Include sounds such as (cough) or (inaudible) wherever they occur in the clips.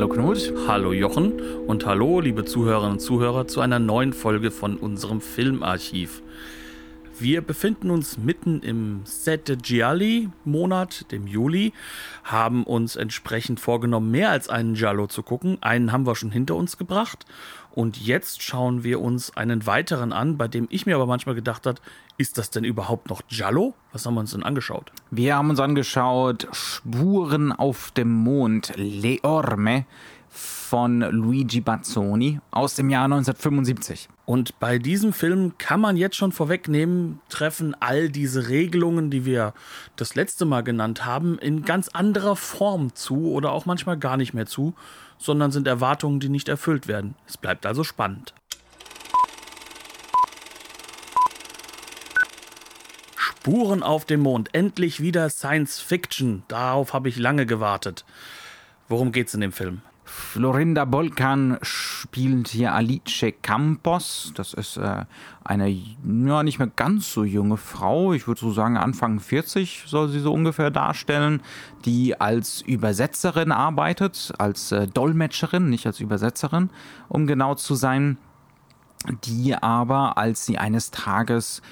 Hallo Knut. Hallo Jochen und hallo liebe Zuhörerinnen und Zuhörer zu einer neuen Folge von unserem Filmarchiv. Wir befinden uns mitten im Sette Gialli-Monat, dem Juli, haben uns entsprechend vorgenommen, mehr als einen Giallo zu gucken. Einen haben wir schon hinter uns gebracht. Und jetzt schauen wir uns einen weiteren an, bei dem ich mir aber manchmal gedacht habe, ist das denn überhaupt noch Giallo? Was haben wir uns denn angeschaut? Wir haben uns angeschaut Spuren auf dem Mond, Le Orme von Luigi Bazzoni aus dem Jahr 1975. Und bei diesem Film kann man jetzt schon vorwegnehmen, treffen all diese Regelungen, die wir das letzte Mal genannt haben, in ganz anderer Form zu oder auch manchmal gar nicht mehr zu, sondern sind Erwartungen, die nicht erfüllt werden. Es bleibt also spannend. Spuren auf dem Mond. Endlich wieder Science Fiction. Darauf habe ich lange gewartet. Worum geht's in dem Film? Florinda Bolkan spielt hier Alice Campos. Das ist äh, eine ja, nicht mehr ganz so junge Frau. Ich würde so sagen, Anfang 40 soll sie so ungefähr darstellen, die als Übersetzerin arbeitet, als äh, Dolmetscherin, nicht als Übersetzerin, um genau zu sein. Die aber, als sie eines Tages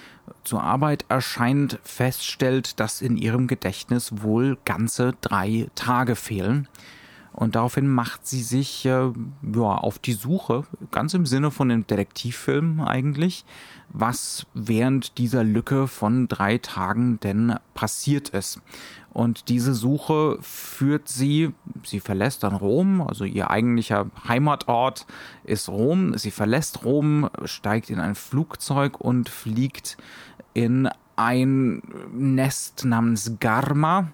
zur Arbeit erscheint, feststellt, dass in ihrem Gedächtnis wohl ganze drei Tage fehlen. Und daraufhin macht sie sich äh, ja, auf die Suche, ganz im Sinne von dem Detektivfilm eigentlich, was während dieser Lücke von drei Tagen denn passiert ist. Und diese Suche führt sie, sie verlässt dann Rom, also ihr eigentlicher Heimatort ist Rom. Sie verlässt Rom, steigt in ein Flugzeug und fliegt in ein Nest namens Garma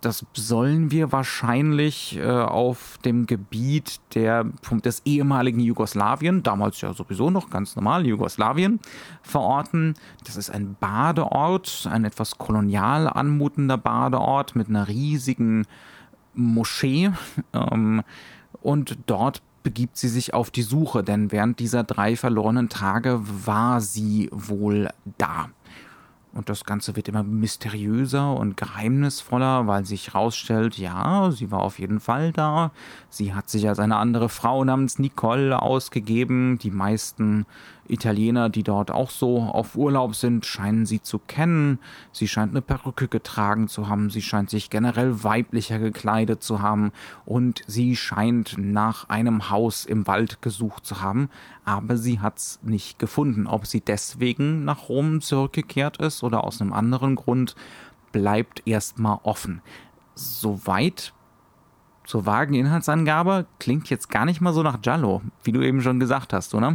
das sollen wir wahrscheinlich äh, auf dem Gebiet der, des ehemaligen Jugoslawien, damals ja sowieso noch ganz normal Jugoslawien, verorten. Das ist ein Badeort, ein etwas kolonial anmutender Badeort mit einer riesigen Moschee. (laughs) Ähm, und dort begibt sie sich auf die Suche, denn während dieser drei verlorenen Tage war sie wohl da. Und das Ganze wird immer mysteriöser und geheimnisvoller, weil sich herausstellt, ja, sie war auf jeden Fall da. Sie hat sich als eine andere Frau namens Nicole ausgegeben. Die meisten Italiener, die dort auch so auf Urlaub sind, scheinen sie zu kennen. Sie scheint eine Perücke getragen zu haben. Sie scheint sich generell weiblicher gekleidet zu haben. Und sie scheint nach einem Haus im Wald gesucht zu haben. Aber sie hat's nicht gefunden. Ob sie deswegen nach Rom zurückgekehrt ist oder aus einem anderen Grund, bleibt erstmal offen. Soweit zur vagen Inhaltsangabe klingt jetzt gar nicht mal so nach Giallo, wie du eben schon gesagt hast, oder?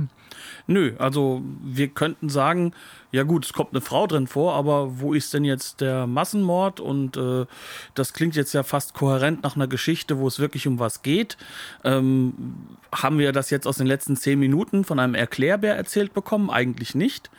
Nö, also wir könnten sagen, ja gut, es kommt eine Frau drin vor, aber wo ist denn jetzt der Massenmord? Und äh, das klingt jetzt ja fast kohärent nach einer Geschichte, wo es wirklich um was geht. Ähm, haben wir das jetzt aus den letzten zehn Minuten von einem Erklärbär erzählt bekommen? Eigentlich nicht.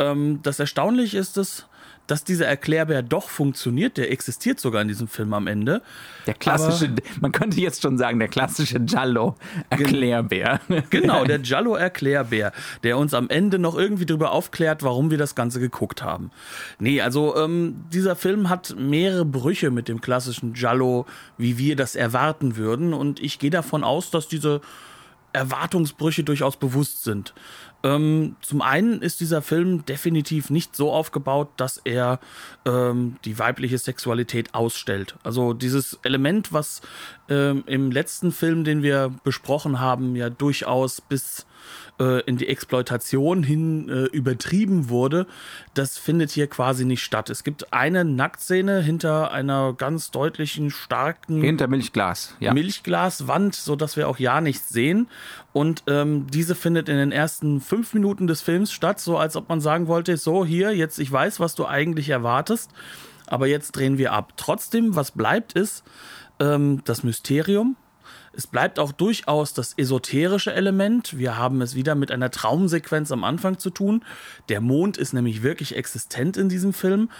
Ähm, das Erstaunliche ist es, dass dieser Erklärbär doch funktioniert. Der existiert sogar in diesem Film am Ende. Der klassische, Aber, man könnte jetzt schon sagen, der klassische Giallo-Erklärbär. Genau, der Giallo-Erklärbär, der uns am Ende noch irgendwie darüber aufklärt, warum wir das Ganze geguckt haben. Nee, also ähm, dieser Film hat mehrere Brüche mit dem klassischen Giallo, wie wir das erwarten würden. Und ich gehe davon aus, dass diese Erwartungsbrüche durchaus bewusst sind. Ähm, zum einen ist dieser Film definitiv nicht so aufgebaut, dass er ähm, die weibliche Sexualität ausstellt. Also dieses Element, was ähm, im letzten Film, den wir besprochen haben, ja durchaus bis äh, in die Exploitation hin äh, übertrieben wurde, das findet hier quasi nicht statt. Es gibt eine Nacktszene hinter einer ganz deutlichen, starken hinter Milchglas, ja. Milchglaswand, so dass wir auch ja nichts sehen. Und ähm, diese findet in den ersten fünf Minuten des Films statt, so als ob man sagen wollte: So hier jetzt, ich weiß, was du eigentlich erwartest, aber jetzt drehen wir ab. Trotzdem, was bleibt, ist ähm, das Mysterium Es bleibt auch durchaus das esoterische Element. Wir haben es wieder mit einer Traumsequenz am Anfang zu tun. Der Mond ist nämlich wirklich existent in diesem Film.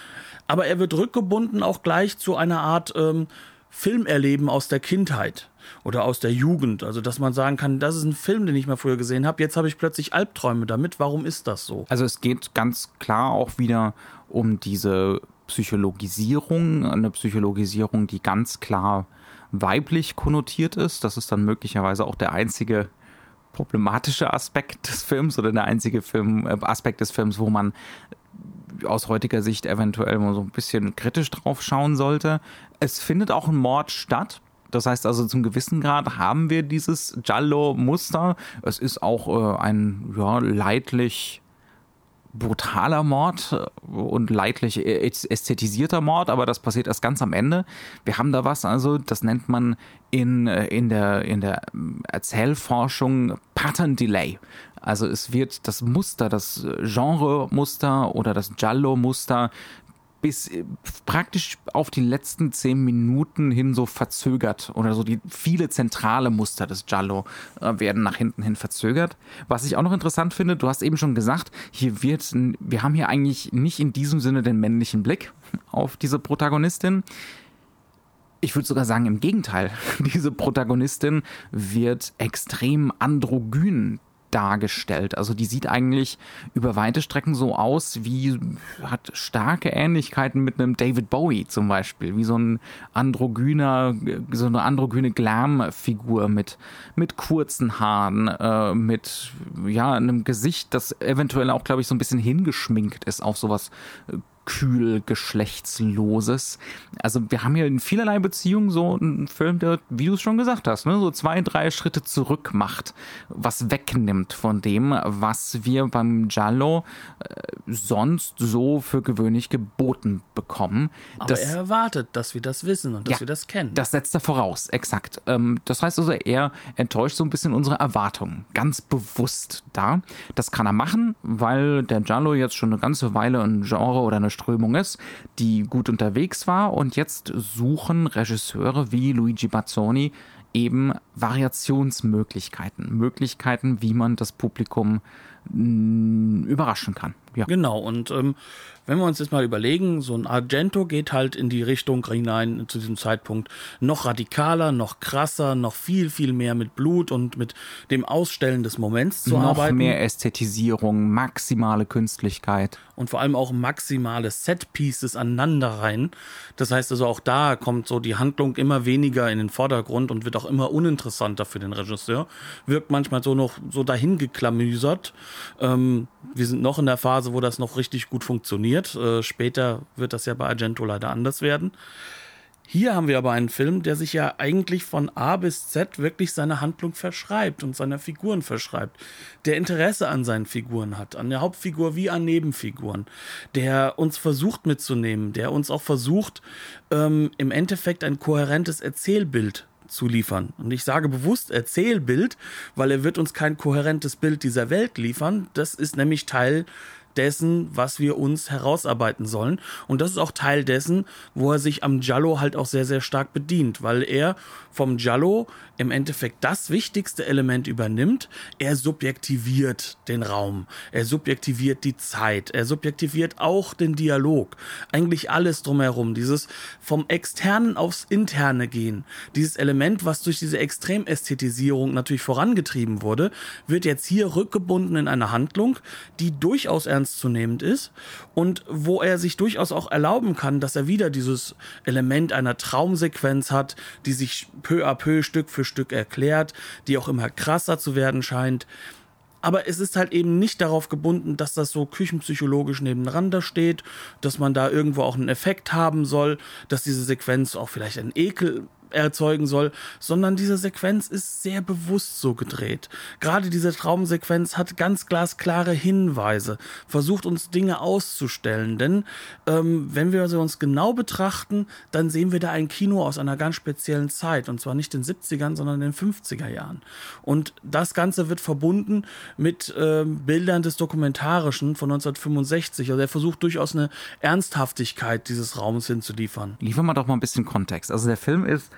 Aber er wird rückgebunden auch gleich zu einer Art ähm, Filmerleben aus der Kindheit oder aus der Jugend. Also, dass man sagen kann, das ist ein Film, den ich mal früher gesehen habe. Jetzt habe ich plötzlich Albträume damit. Warum ist das so? Also, es geht ganz klar auch wieder um diese Psychologisierung, eine Psychologisierung, die ganz klar weiblich konnotiert ist. Das ist dann möglicherweise auch der einzige problematische Aspekt des Films oder der einzige Film, äh, Aspekt des Films, wo man aus heutiger Sicht eventuell mal so ein bisschen kritisch drauf schauen sollte. Es findet auch ein Mord statt. Das heißt also, zum gewissen Grad haben wir dieses Giallo-Muster. Es ist auch äh, ein ja, leidlich brutaler Mord und leidlich ästhetisierter Mord, aber das passiert erst ganz am Ende. Wir haben da was, also das nennt man in, in, der, in der Erzählforschung Pattern Delay. Also es wird das Muster, das Genre-Muster oder das Giallo-Muster bis äh, praktisch auf die letzten zehn Minuten hin so verzögert oder so die viele zentrale Muster des Giallo äh, werden nach hinten hin verzögert. Was ich auch noch interessant finde, du hast eben schon gesagt, hier wird, wir haben hier eigentlich nicht in diesem Sinne den männlichen Blick (laughs) auf diese Protagonistin. Ich würde sogar sagen, im Gegenteil. (laughs) Diese Protagonistin wird extrem androgyn dargestellt. Also die sieht eigentlich über weite Strecken so aus wie, hat starke Ähnlichkeiten mit einem David Bowie zum Beispiel, wie so ein androgyner, so eine androgyne Glam-Figur mit, mit kurzen Haaren, äh, mit, ja, einem Gesicht, das eventuell auch, glaube ich, so ein bisschen hingeschminkt ist auf sowas äh, kühl geschlechtsloses. Also wir haben hier in vielerlei Beziehungen so einen Film, der, wie du es schon gesagt hast, ne, so zwei, drei Schritte zurück macht, was wegnimmt von dem, was wir beim Giallo äh, sonst so für gewöhnlich geboten bekommen. Aber das, er erwartet, dass wir das wissen und dass ja, wir das kennen. Das setzt er voraus, exakt. Ähm, das heißt also, er enttäuscht so ein bisschen unsere Erwartungen, ganz bewusst da. Das kann er machen, weil der Giallo jetzt schon eine ganze Weile ein Genre oder eine Strömung ist, die gut unterwegs war und jetzt suchen Regisseure wie Luigi Bazzoni eben Variationsmöglichkeiten, Möglichkeiten, wie man das Publikum mm, überraschen kann. Ja. Genau, und ähm, wenn wir uns jetzt mal überlegen, so ein Argento geht halt in die Richtung hinein zu diesem Zeitpunkt noch radikaler, noch krasser, noch viel, viel mehr mit Blut und mit dem Ausstellen des Moments zu noch arbeiten. Noch mehr Ästhetisierung, maximale Künstlichkeit. Und vor allem auch maximale Setpieces aneinander rein. Das heißt also auch da kommt so die Handlung immer weniger in den Vordergrund und wird auch immer uninteressanter für den Regisseur. Wirkt manchmal so noch so dahin geklamüsert. Ähm, wir sind noch in der Phase, wo das noch richtig gut funktioniert. Äh, später wird das ja bei Argento leider anders werden. Hier haben wir aber einen Film, der sich ja eigentlich von A bis Z wirklich seiner Handlung verschreibt und seiner Figuren verschreibt, der Interesse an seinen Figuren hat, an der Hauptfigur wie an Nebenfiguren, der uns versucht mitzunehmen, der uns auch versucht, ähm, im Endeffekt ein kohärentes Erzählbild zu liefern. Und ich sage bewusst Erzählbild, weil er wird uns kein kohärentes Bild dieser Welt liefern. Das ist nämlich Teil dessen, was wir uns herausarbeiten sollen. Und das ist auch Teil dessen, wo er sich am Giallo halt auch sehr, sehr stark bedient, weil er vom Giallo im Endeffekt das wichtigste Element übernimmt. Er subjektiviert den Raum, er subjektiviert die Zeit, er subjektiviert auch den Dialog. Eigentlich alles drumherum. Dieses vom Externen aufs Interne gehen. Dieses Element, was durch diese Extremästhetisierung natürlich vorangetrieben wurde, wird jetzt hier rückgebunden in eine Handlung, die durchaus ernstzunehmend ist und wo er sich durchaus auch erlauben kann, dass er wieder dieses Element einer Traumsequenz hat, die sich peu à peu, Stück für Stück erklärt, die auch immer krasser zu werden scheint. Aber es ist halt eben nicht darauf gebunden, dass das so küchenpsychologisch nebeneinander steht, dass man da irgendwo auch einen Effekt haben soll, dass diese Sequenz auch vielleicht einen Ekel erzeugen soll, sondern diese Sequenz ist sehr bewusst so gedreht. Gerade diese Traumsequenz hat ganz glasklare Hinweise, versucht uns Dinge auszustellen, denn ähm, wenn wir sie uns genau betrachten, dann sehen wir da ein Kino aus einer ganz speziellen Zeit und zwar nicht den 70ern, sondern den 50er Jahren. Und das Ganze wird verbunden mit ähm, Bildern des Dokumentarischen von 1965. Also er versucht durchaus eine Ernsthaftigkeit dieses Raums hinzuliefern. Liefern wir doch mal ein bisschen Kontext. Also der Film ist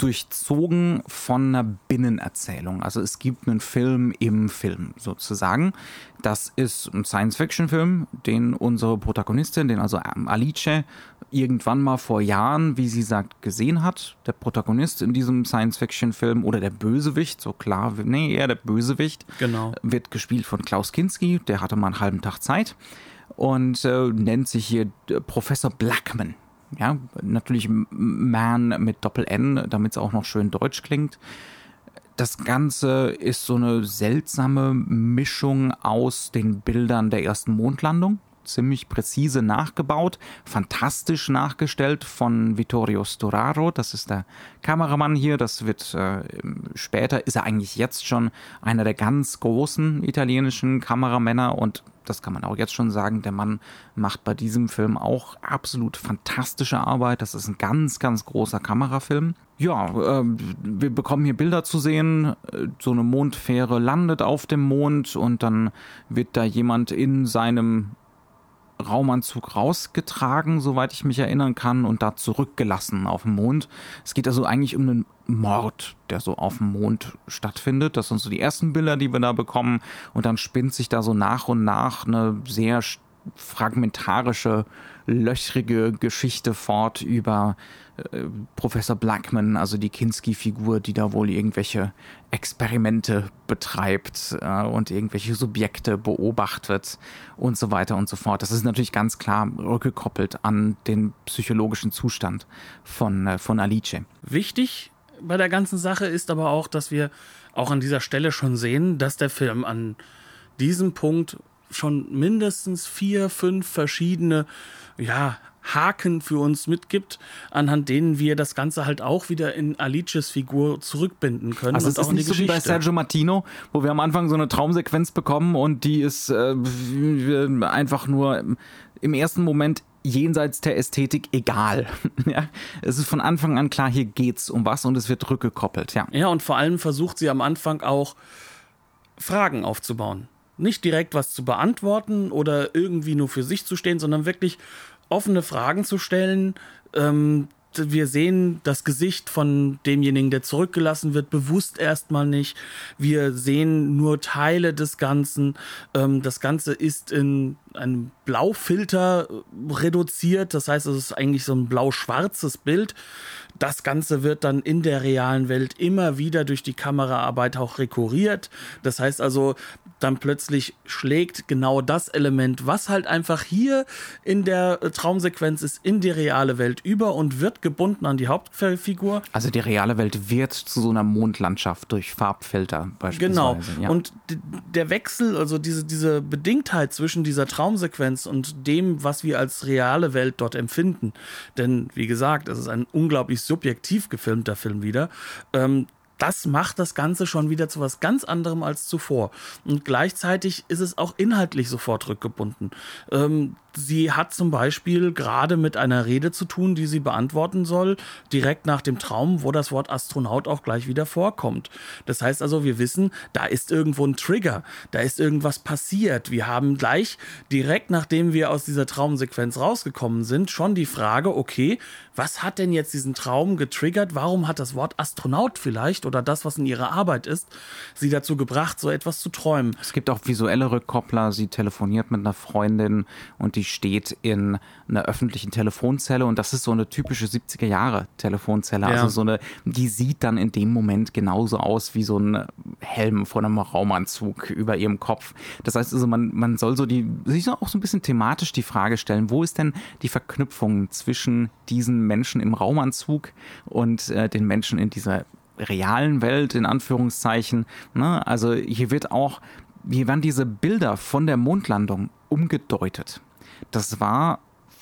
durchzogen von einer Binnenerzählung. Also es gibt einen Film im Film sozusagen. Das ist ein Science-Fiction-Film, den unsere Protagonistin, den also Alice, irgendwann mal vor Jahren, wie sie sagt, gesehen hat. Der Protagonist in diesem Science-Fiction-Film oder der Bösewicht, so klar, nee, eher der Bösewicht, genau. wird gespielt von Klaus Kinski. Der hatte mal einen halben Tag Zeit und äh, nennt sich hier äh, Professor Blackman. Ja, natürlich Man mit Doppel-N, damit es auch noch schön deutsch klingt. Das Ganze ist so eine seltsame Mischung aus den Bildern der ersten Mondlandung, ziemlich präzise nachgebaut, fantastisch nachgestellt von Vittorio Storaro. Das ist der Kameramann hier. Das wird äh, später, ist er eigentlich jetzt schon einer der ganz großen italienischen Kameramänner und das kann man auch jetzt schon sagen, der Mann macht bei diesem Film auch absolut fantastische Arbeit. Das ist ein ganz, ganz großer Kamerafilm. Ja, äh, wir bekommen hier Bilder zu sehen. So eine Mondfähre landet auf dem Mond und dann wird da jemand in seinem Raumanzug rausgetragen, soweit ich mich erinnern kann, und da zurückgelassen auf dem Mond. Es geht also eigentlich um einen Mord, der so auf dem Mond stattfindet. Das sind so die ersten Bilder, die wir da bekommen. Und dann spinnt sich da so nach und nach eine sehr fragmentarische, löchrige Geschichte fort über äh, Professor Blackman, also die Kinski-Figur, die da wohl irgendwelche Experimente betreibt äh, und irgendwelche Subjekte beobachtet und so weiter und so fort. Das ist natürlich ganz klar rückgekoppelt an den psychologischen Zustand von, äh, von Alice. Wichtig bei der ganzen Sache ist aber auch, dass wir auch an dieser Stelle schon sehen, dass der Film an diesem Punkt schon mindestens vier, fünf verschiedene ja, Haken für uns mitgibt, anhand denen wir das Ganze halt auch wieder in Alices Figur zurückbinden können. Also es ist nicht so wie bei Sergio Martino, wo wir am Anfang so eine Traumsequenz bekommen und die ist äh, einfach nur im ersten Moment jenseits der Ästhetik egal. (laughs) ja, es ist von Anfang an klar, hier geht's um was und es wird rückgekoppelt. Ja, ja und vor allem versucht sie am Anfang auch Fragen aufzubauen nicht direkt was zu beantworten oder irgendwie nur für sich zu stehen, sondern wirklich offene Fragen zu stellen. Ähm, wir sehen das Gesicht von demjenigen, der zurückgelassen wird, bewusst erstmal nicht. Wir sehen nur Teile des Ganzen. Ähm, das Ganze ist in einem Blaufilter reduziert. Das heißt, es ist eigentlich so ein blau-schwarzes Bild. Das Ganze wird dann in der realen Welt immer wieder durch die Kameraarbeit auch rekurriert. Das heißt also, dann plötzlich schlägt genau das Element, was halt einfach hier in der Traumsequenz ist, in die reale Welt über und wird gebunden an die Hauptfigur. Also die reale Welt wird zu so einer Mondlandschaft durch Farbfilter beispielsweise. Genau. Ja. Und der Wechsel, also diese, diese Bedingtheit zwischen dieser Traumsequenz und dem, was wir als reale Welt dort empfinden. Denn, wie gesagt, es ist ein unglaublich subjektiv gefilmter Film wieder. Ähm, das macht das Ganze schon wieder zu was ganz anderem als zuvor. Und gleichzeitig ist es auch inhaltlich sofort rückgebunden. Ähm, Sie hat zum Beispiel gerade mit einer Rede zu tun, die sie beantworten soll, direkt nach dem Traum, wo das Wort Astronaut auch gleich wieder vorkommt. Das heißt also, wir wissen, da ist irgendwo ein Trigger, da ist irgendwas passiert. Wir haben gleich direkt nachdem wir aus dieser Traumsequenz rausgekommen sind, schon die Frage, okay, was hat denn jetzt diesen Traum getriggert? Warum hat das Wort Astronaut vielleicht oder das, was in ihrer Arbeit ist, sie dazu gebracht, so etwas zu träumen? Es gibt auch visuelle Rückkoppler. Sie telefoniert mit einer Freundin und die die steht in einer öffentlichen Telefonzelle und das ist so eine typische 70er Jahre Telefonzelle. Ja. Also so eine, die sieht dann in dem Moment genauso aus wie so ein Helm von einem Raumanzug über ihrem Kopf. Das heißt also, man, man soll so die, sich auch so ein bisschen thematisch die Frage stellen, wo ist denn die Verknüpfung zwischen diesen Menschen im Raumanzug und äh, den Menschen in dieser realen Welt, in Anführungszeichen. Ne? Also hier wird auch, hier werden diese Bilder von der Mondlandung umgedeutet. Das war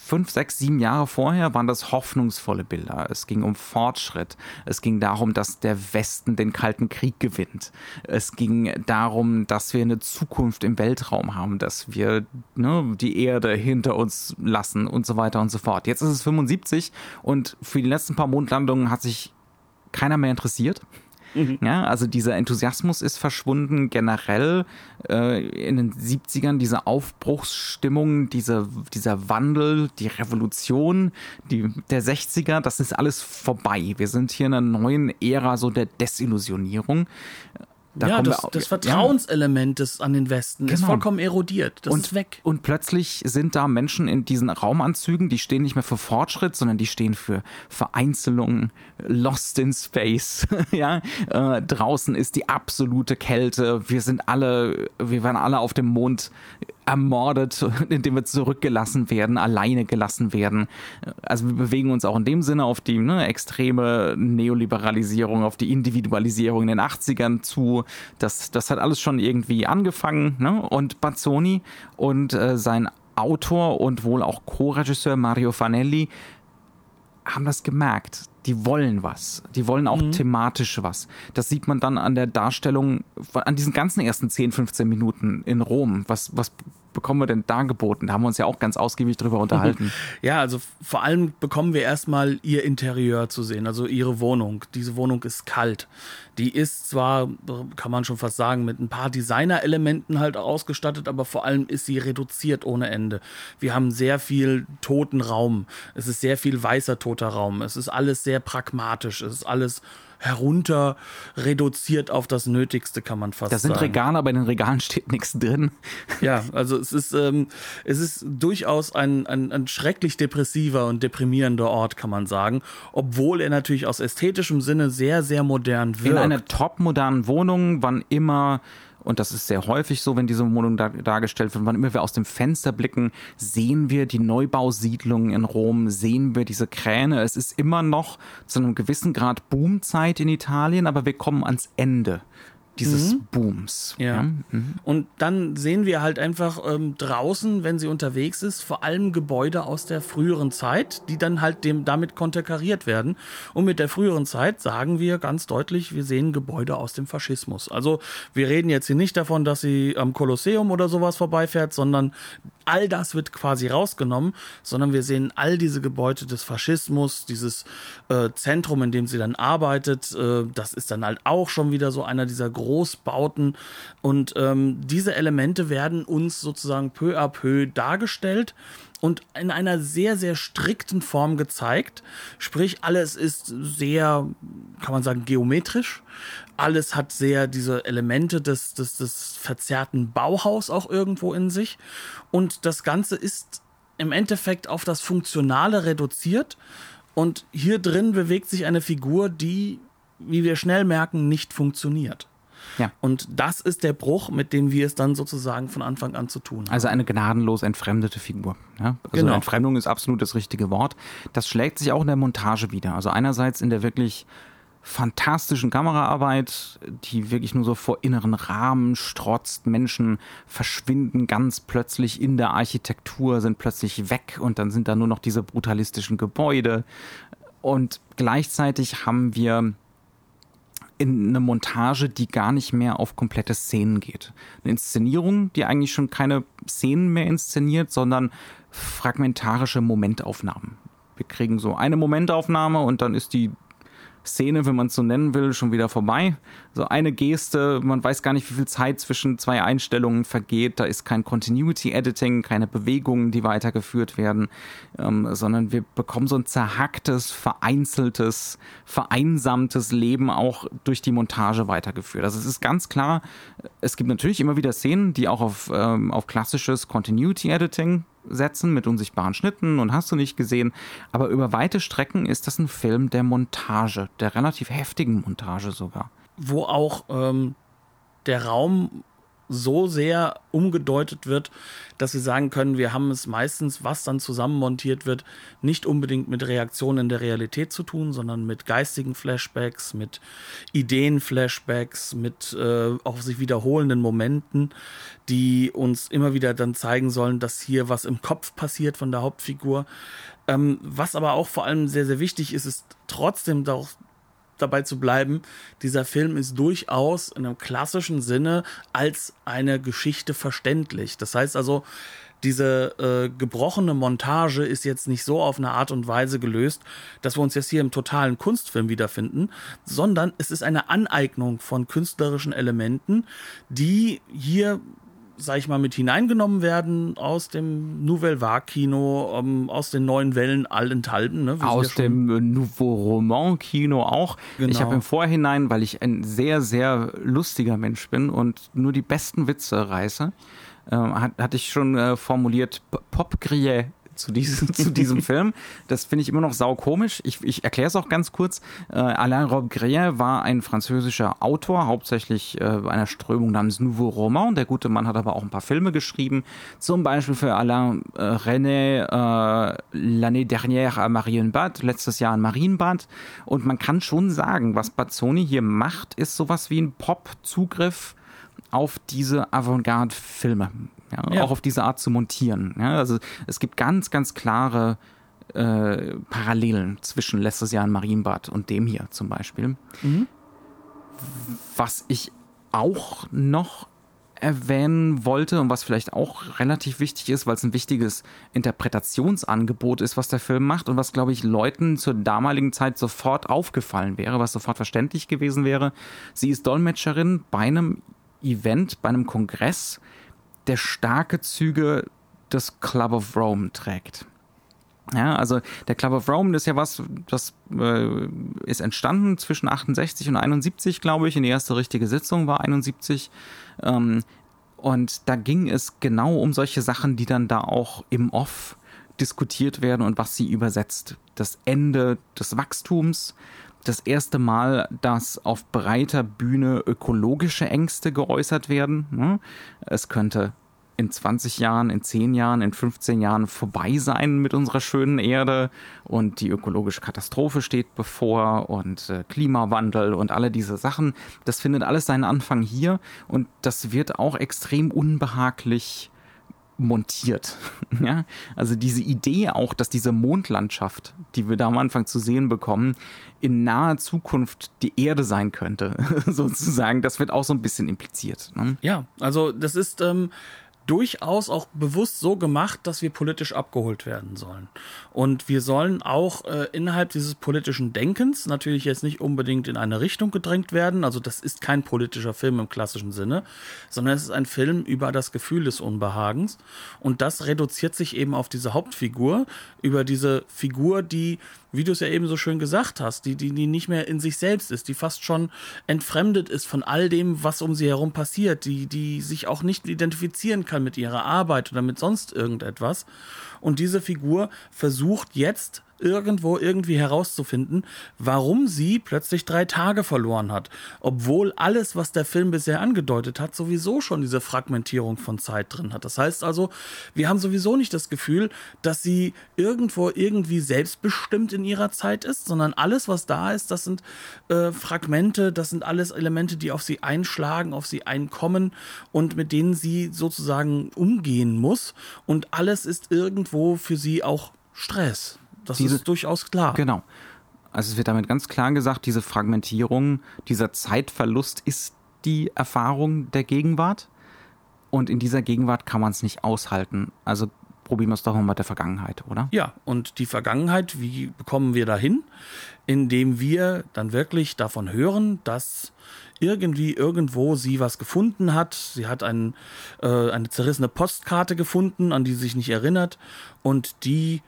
fünf, sechs, sieben Jahre vorher waren das hoffnungsvolle Bilder. Es ging um Fortschritt. Es ging darum, dass der Westen den Kalten Krieg gewinnt. Es ging darum, dass wir eine Zukunft im Weltraum haben, dass wir ne, die Erde hinter uns lassen und so weiter und so fort. Jetzt ist es 75 und für die letzten paar Mondlandungen hat sich keiner mehr interessiert. Mhm. Ja, also dieser Enthusiasmus ist verschwunden generell äh, in den 70ern, diese Aufbruchsstimmung, diese, dieser Wandel, die Revolution die, der 60er, das ist alles vorbei. Wir sind hier in einer neuen Ära so der Desillusionierung. Da ja, das, das Vertrauenselement ja. an den Westen genau. ist vollkommen erodiert. Das und, ist weg. Und plötzlich sind da Menschen in diesen Raumanzügen, die stehen nicht mehr für Fortschritt, sondern die stehen für Vereinzelung, Lost in Space. (laughs) ja, äh, draußen ist die absolute Kälte. Wir sind alle, wir waren alle auf dem Mond ermordet, (laughs) indem wir zurückgelassen werden, alleine gelassen werden. Also wir bewegen uns auch in dem Sinne auf die ne, extreme Neoliberalisierung, auf die Individualisierung in den 80ern zu. Das, das hat alles schon irgendwie angefangen. Ne? Und Bazzoni und äh, sein Autor und wohl auch Co-Regisseur Mario Fanelli haben das gemerkt. Die wollen was. Die wollen auch mhm. thematisch was. Das sieht man dann an der Darstellung, an diesen ganzen ersten 10, 15 Minuten in Rom. Was, was bekommen wir denn da geboten? Da haben wir uns ja auch ganz ausgiebig drüber unterhalten. (laughs) Ja, also vor allem bekommen wir erstmal ihr Interieur zu sehen, also ihre Wohnung. Diese Wohnung ist kalt. Die ist zwar, kann man schon fast sagen, mit ein paar Designer-Elementen halt ausgestattet, aber vor allem ist sie reduziert ohne Ende. Wir haben sehr viel toten Raum. Es ist sehr viel weißer toter Raum. Es ist alles sehr pragmatisch. Es ist alles herunter reduziert auf das Nötigste, kann man fast sagen. Das sind sagen. Regale, aber in den Regalen steht nichts drin. Ja, (laughs) also es ist, ähm, es ist durchaus ein, ein, ein schrecklich depressiver und deprimierender Ort, kann man sagen, obwohl er natürlich aus ästhetischem Sinne sehr, sehr modern wirkt. In einer top modernen Wohnung, wann immer und das ist sehr häufig so, wenn diese Wohnung dar dargestellt wird, wann immer wir aus dem Fenster blicken, sehen wir die Neubausiedlungen in Rom, sehen wir diese Kräne. Es ist immer noch zu einem gewissen Grad Boomzeit in Italien, aber wir kommen ans Ende dieses mhm. Booms. Ja. ja. Mhm. Und dann sehen wir halt einfach ähm, draußen, wenn sie unterwegs ist, vor allem Gebäude aus der früheren Zeit, die dann halt dem damit konterkariert werden. Und mit der früheren Zeit sagen wir ganz deutlich, wir sehen Gebäude aus dem Faschismus. Also wir reden jetzt hier nicht davon, dass sie am Kolosseum oder sowas vorbeifährt, sondern all das wird quasi rausgenommen, sondern wir sehen all diese Gebäude des Faschismus, dieses äh, Zentrum, in dem sie dann arbeitet. Äh, das ist dann halt auch schon wieder so einer dieser Großbauten. Und ähm, diese Elemente werden uns sozusagen peu à peu dargestellt und in einer sehr, sehr strikten Form gezeigt. Sprich, alles ist sehr, kann man sagen, geometrisch. Alles hat sehr diese Elemente des, des, des verzerrten Bauhaus auch irgendwo in sich. Und das Ganze ist im Endeffekt auf das Funktionale reduziert. Und hier drin bewegt sich eine Figur, die, wie wir schnell merken, nicht funktioniert. Ja. Und das ist der Bruch, mit dem wir es dann sozusagen von Anfang an zu tun haben. Also eine gnadenlos entfremdete Figur. Ja? Also genau. Entfremdung ist absolut das richtige Wort. Das schlägt sich auch in der Montage wieder. Also einerseits in der wirklich fantastischen Kameraarbeit, die wirklich nur so vor inneren Rahmen strotzt. Menschen verschwinden ganz plötzlich in der Architektur, sind plötzlich weg und dann sind da nur noch diese brutalistischen Gebäude. Und gleichzeitig haben wir in eine Montage, die gar nicht mehr auf komplette Szenen geht. Eine Inszenierung, die eigentlich schon keine Szenen mehr inszeniert, sondern fragmentarische Momentaufnahmen. Wir kriegen so eine Momentaufnahme und dann ist die Szene, wenn man es so nennen will, schon wieder vorbei. So eine Geste, man weiß gar nicht, wie viel Zeit zwischen zwei Einstellungen vergeht. Da ist kein Continuity Editing, keine Bewegungen, die weitergeführt werden, ähm, sondern wir bekommen so ein zerhacktes, vereinzeltes, vereinsamtes Leben auch durch die Montage weitergeführt. Also es ist ganz klar, es gibt natürlich immer wieder Szenen, die auch auf, ähm, auf klassisches Continuity Editing setzen mit unsichtbaren Schnitten und hast du nicht gesehen. Aber über weite Strecken ist das ein Film der Montage, der relativ heftigen Montage sogar. Wo auch ähm, der Raum so sehr umgedeutet wird, dass wir sagen können, wir haben es meistens, was dann zusammenmontiert wird, nicht unbedingt mit Reaktionen in der Realität zu tun, sondern mit geistigen Flashbacks, mit Ideen-Flashbacks, mit äh, auch sich wiederholenden Momenten, die uns immer wieder dann zeigen sollen, dass hier was im Kopf passiert von der Hauptfigur. Ähm, was aber auch vor allem sehr, sehr wichtig ist, ist trotzdem doch dabei zu bleiben, dieser Film ist durchaus in einem klassischen Sinne als eine Geschichte verständlich. Das heißt also, diese äh, gebrochene Montage ist jetzt nicht so auf eine Art und Weise gelöst, dass wir uns jetzt hier im totalen Kunstfilm wiederfinden, sondern es ist eine Aneignung von künstlerischen Elementen, die hier sag ich mal, mit hineingenommen werden aus dem Nouvelle Vague-Kino, um, aus den neuen Wellen allenthalben. Ne? Aus ja dem äh, Nouveau Roman-Kino auch. Genau. Ich habe im Vorhinein, weil ich ein sehr, sehr lustiger Mensch bin und nur die besten Witze reiße, äh, hat, hatte ich schon äh, formuliert, Pop Grille (laughs) zu diesem, zu (laughs) diesem Film. Das finde ich immer noch saukomisch. Ich, ich erkläre es auch ganz kurz. Äh, Alain Robbe-Grillet war ein französischer Autor, hauptsächlich äh, einer Strömung namens Nouveau Roman. Der gute Mann hat aber auch ein paar Filme geschrieben. Zum Beispiel für Alain äh, René äh, L'année dernière à Marienbad, letztes Jahr in Marienbad. Und man kann schon sagen, was Bazzoni hier macht, ist sowas wie ein Pop-Zugriff auf diese Avantgarde-Filme. Ja, ja. Auch auf diese Art zu montieren. Ja, also es gibt ganz, ganz klare äh, Parallelen zwischen letztes Jahr in Marienbad und dem hier zum Beispiel. Mhm. Was ich auch noch erwähnen wollte und was vielleicht auch relativ wichtig ist, weil es ein wichtiges Interpretationsangebot ist, was der Film macht und was, glaube ich, Leuten zur damaligen Zeit sofort aufgefallen wäre, was sofort verständlich gewesen wäre. Sie ist Dolmetscherin bei einem Event, bei einem Kongress, der starke Züge des Club of Rome trägt. Ja, also der Club of Rome ist ja was, das äh, ist entstanden zwischen 68 und 71, glaube ich. In die erste richtige Sitzung war 71. Ähm, und da ging es genau um solche Sachen, die dann da auch im Off diskutiert werden und was sie übersetzt. Das Ende des Wachstums, das erste Mal, dass auf breiter Bühne ökologische Ängste geäußert werden. Ne? Es könnte in 20 Jahren, in 10 Jahren, in 15 Jahren vorbei sein mit unserer schönen Erde und die ökologische Katastrophe steht bevor und äh, Klimawandel und alle diese Sachen. Das findet alles seinen Anfang hier und das wird auch extrem unbehaglich montiert. (laughs) ja? Also diese Idee auch, dass diese Mondlandschaft, die wir da am Anfang zu sehen bekommen, in naher Zukunft die Erde sein könnte, (laughs) sozusagen, das wird auch so ein bisschen impliziert. Ne? Ja, also das ist ähm, durchaus auch bewusst so gemacht, dass wir politisch abgeholt werden sollen. Und wir sollen auch äh, innerhalb dieses politischen Denkens natürlich jetzt nicht unbedingt in eine Richtung gedrängt werden. Also das ist kein politischer Film im klassischen Sinne, sondern es ist ein Film über das Gefühl des Unbehagens. Und das reduziert sich eben auf diese Hauptfigur, über diese Figur, die wie du es ja eben so schön gesagt hast, die, die, die nicht mehr in sich selbst ist, die fast schon entfremdet ist von all dem, was um sie herum passiert, die, die sich auch nicht identifizieren kann mit ihrer Arbeit oder mit sonst irgendetwas. Und diese Figur versucht jetzt irgendwo irgendwie herauszufinden, warum sie plötzlich drei Tage verloren hat. Obwohl alles, was der Film bisher angedeutet hat, sowieso schon diese Fragmentierung von Zeit drin hat. Das heißt also, wir haben sowieso nicht das Gefühl, dass sie irgendwo irgendwie selbstbestimmt in ihrer Zeit ist, sondern alles, was da ist, das sind äh, Fragmente, das sind alles Elemente, die auf sie einschlagen, auf sie einkommen und mit denen sie sozusagen umgehen muss. Und alles ist irgendwo für sie auch Stress. Das diese, ist durchaus klar. Genau. Also es wird damit ganz klar gesagt, diese Fragmentierung, dieser Zeitverlust ist die Erfahrung der Gegenwart. Und in dieser Gegenwart kann man es nicht aushalten. Also probieren wir es doch mal mit der Vergangenheit, oder? Ja, und die Vergangenheit, wie bekommen wir dahin? Indem wir dann wirklich davon hören, dass irgendwie irgendwo sie was gefunden hat. Sie hat ein, äh, eine zerrissene Postkarte gefunden, an die sie sich nicht erinnert. Und die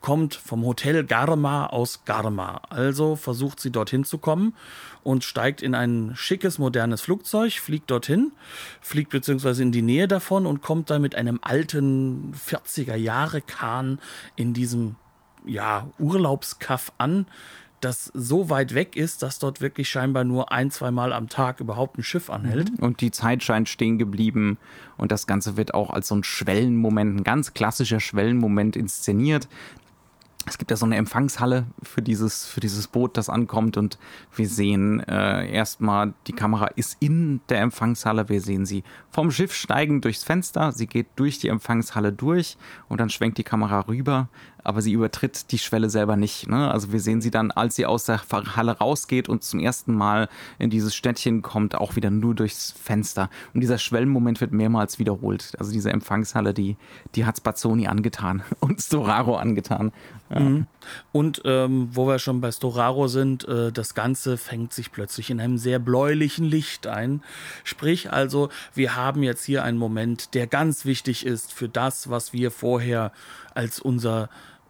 kommt vom Hotel Garma aus Garma. Also versucht sie dorthin zu kommen und steigt in ein schickes, modernes Flugzeug, fliegt dorthin, fliegt beziehungsweise in die Nähe davon und kommt dann mit einem alten 40er Jahre Kahn in diesem ja, Urlaubskaff an, das so weit weg ist, dass dort wirklich scheinbar nur ein, zwei Mal am Tag überhaupt ein Schiff anhält. Und die Zeit scheint stehen geblieben und das Ganze wird auch als so ein Schwellenmoment, ein ganz klassischer Schwellenmoment inszeniert es gibt ja so eine Empfangshalle für dieses, für dieses Boot, das ankommt und wir sehen äh, erstmal, die Kamera ist in der Empfangshalle, wir sehen sie vom Schiff steigen durchs Fenster, sie geht durch die Empfangshalle durch und dann schwenkt die Kamera rüber aber sie übertritt die Schwelle selber nicht. Ne? Also wir sehen sie dann, als sie aus der Halle rausgeht und zum ersten Mal in dieses Städtchen kommt, auch wieder nur durchs Fenster. Und dieser Schwellenmoment wird mehrmals wiederholt. Also diese Empfangshalle, die, die hat Spazzoni angetan (laughs) und Storaro angetan. Ja. Mhm. Und ähm, wo wir schon bei Storaro sind, äh, das Ganze fängt sich plötzlich in einem sehr bläulichen Licht ein. Sprich also, wir haben jetzt hier einen Moment, der ganz wichtig ist für das, was wir vorher als unser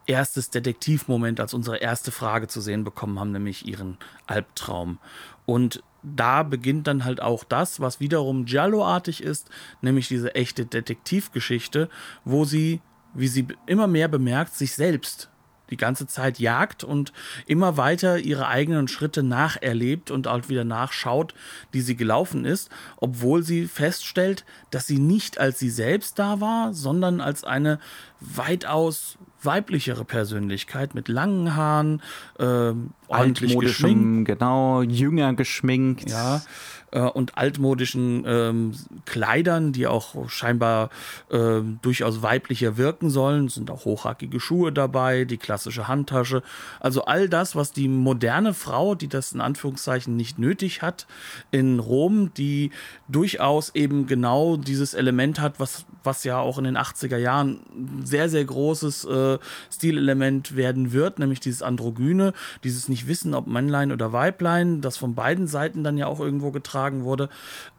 erstes Detektivmoment, als unsere erste Frage zu sehen bekommen haben, nämlich ihren Albtraum. Und da beginnt dann halt auch das, was wiederum Giallo-artig ist, nämlich diese echte Detektivgeschichte, wo sie, wie sie immer mehr bemerkt, sich selbst die ganze Zeit jagt und immer weiter ihre eigenen Schritte nacherlebt und auch wieder nachschaut, die sie gelaufen ist, obwohl sie feststellt, dass sie nicht als sie selbst da war, sondern als eine weitaus weiblichere Persönlichkeit mit langen Haaren, äh, ordentlich geschminkt. genau, jünger geschminkt. Ja, äh, und altmodischen ähm, Kleidern, die auch scheinbar äh, durchaus weiblicher wirken sollen. Es sind auch hochhackige Schuhe dabei, die klassische Handtasche. Also all das, was die moderne Frau, die das in Anführungszeichen nicht nötig hat, in Rom, die durchaus eben genau dieses Element hat, was, was ja auch in den 80er Jahren sehr, sehr großes äh, Stilelement werden wird, nämlich dieses Androgyne, dieses nicht wissen, ob Männlein oder Weiblein, das von beiden Seiten dann ja auch irgendwo getragen übertragen wurde.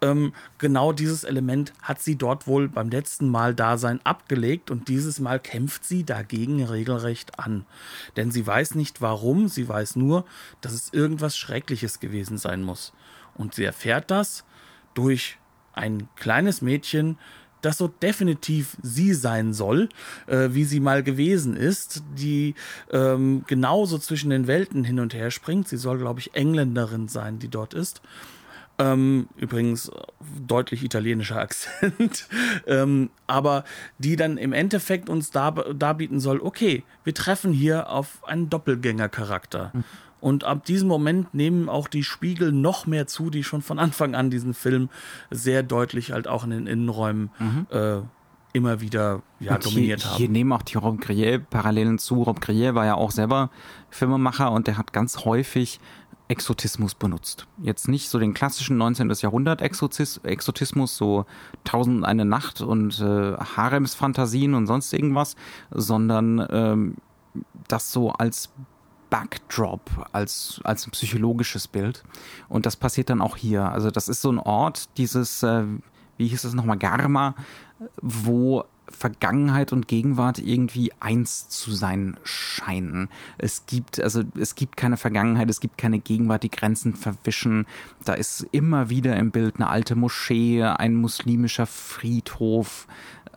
Ähm, genau dieses Element hat sie dort wohl beim letzten Mal Dasein abgelegt und dieses Mal kämpft sie dagegen regelrecht an. Denn sie weiß nicht warum, sie weiß nur, dass es irgendwas Schreckliches gewesen sein muss. Und sie erfährt das durch ein kleines Mädchen, das so definitiv sie sein soll, äh, wie sie mal gewesen ist, die ähm, genauso zwischen den Welten hin und her springt. Sie soll, glaube ich, Engländerin sein, die dort ist. Ähm, übrigens deutlich italienischer (laughs) Akzent. ähm, aber die dann im Endeffekt uns darbieten soll, okay, wir treffen hier auf einen Doppelgängercharakter. Mhm. Und ab diesem Moment nehmen auch die Spiegel noch mehr zu, die schon von Anfang an diesen Film sehr deutlich halt auch in den Innenräumen mhm. äh, immer wieder ja, dominiert hier, haben. Hier nehmen auch die Rob Grier Parallelen zu. Rob Grier war ja auch selber Filmemacher und der hat ganz häufig Exotismus benutzt. Jetzt nicht so den klassischen 19. Jahrhundert Exotismus, so Tausend eine Nacht und äh, Haremsfantasien und sonst irgendwas, sondern ähm, das so als Backdrop, als, als ein psychologisches Bild. Und das passiert dann auch hier. Also das ist so ein Ort, dieses, äh, wie hieß es nochmal, Garma, wo Vergangenheit und Gegenwart irgendwie eins zu sein scheinen. Es gibt, also es gibt keine Vergangenheit, es gibt keine Gegenwart, die Grenzen verwischen. Da ist immer wieder im Bild eine alte Moschee, ein muslimischer Friedhof,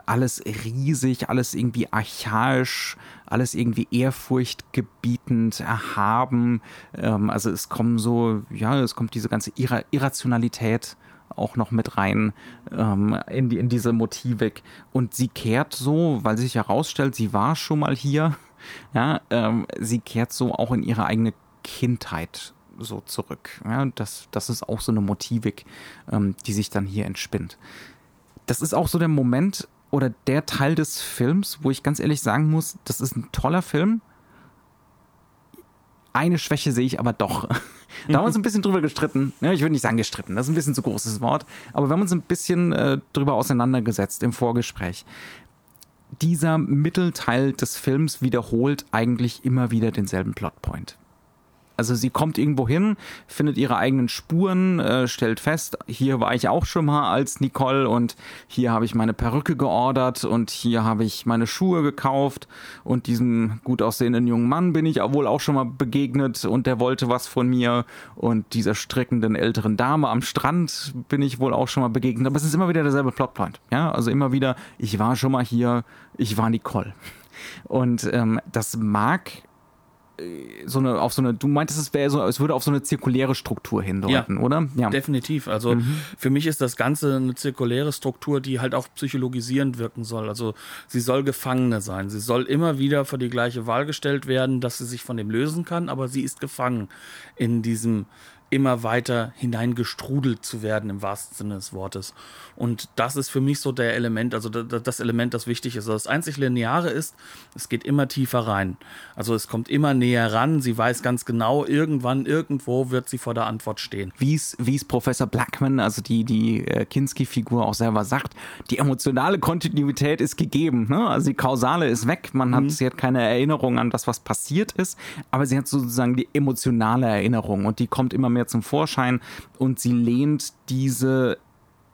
alles riesig, alles irgendwie archaisch, alles irgendwie ehrfurchtgebietend, erhaben. Ähm, also es kommen so, ja, es kommt diese ganze Irrationalität auch noch mit rein ähm, in, die, in diese Motivik. Und sie kehrt so, weil sich herausstellt, sie war schon mal hier, (laughs) ja, ähm, sie kehrt so auch in ihre eigene Kindheit so zurück. Ja, das, das ist auch so eine Motivik, ähm, die sich dann hier entspinnt. Das ist auch so der Moment oder der Teil des Films, wo ich ganz ehrlich sagen muss, das ist ein toller Film. Eine Schwäche sehe ich aber doch. (laughs) Da haben wir uns ein bisschen drüber gestritten. Ich würde nicht sagen gestritten, das ist ein bisschen zu großes Wort. Aber wir haben uns ein bisschen äh, drüber auseinandergesetzt im Vorgespräch. Dieser Mittelteil des Films wiederholt eigentlich immer wieder denselben Plotpoint. Also sie kommt irgendwo hin, findet ihre eigenen Spuren, äh, stellt fest, hier war ich auch schon mal als Nicole und hier habe ich meine Perücke geordert und hier habe ich meine Schuhe gekauft und diesem gut aussehenden jungen Mann bin ich wohl auch schon mal begegnet und der wollte was von mir und dieser strickenden älteren Dame am Strand bin ich wohl auch schon mal begegnet. Aber es ist immer wieder derselbe Plotpoint. Ja, also immer wieder, ich war schon mal hier, ich war Nicole. Und ähm, das mag so eine, auf so eine, du meintest, es wäre so, es würde auf so eine zirkuläre Struktur hindeuten, ja, oder? Ja, definitiv. Also mhm. für mich ist das Ganze eine zirkuläre Struktur, die halt auch psychologisierend wirken soll. Also sie soll Gefangene sein. Sie soll immer wieder vor die gleiche Wahl gestellt werden, dass sie sich von dem lösen kann, aber sie ist gefangen in diesem immer weiter hineingestrudelt zu werden, im wahrsten Sinne des Wortes. Und das ist für mich so der Element, also das Element, das wichtig ist. Also das einzig Lineare ist, es geht immer tiefer rein. Also es kommt immer näher ran. Sie weiß ganz genau, irgendwann, irgendwo wird sie vor der Antwort stehen. Wie es, Professor Blackman, also die, die äh, Kinski-Figur auch selber sagt, die emotionale Kontinuität ist gegeben. Ne? Also die Kausale ist weg. Man hat, mhm. sie hat keine Erinnerung an das, was passiert ist, aber sie hat sozusagen die emotionale Erinnerung und die kommt immer mehr mehr zum Vorschein. Und sie lehnt diese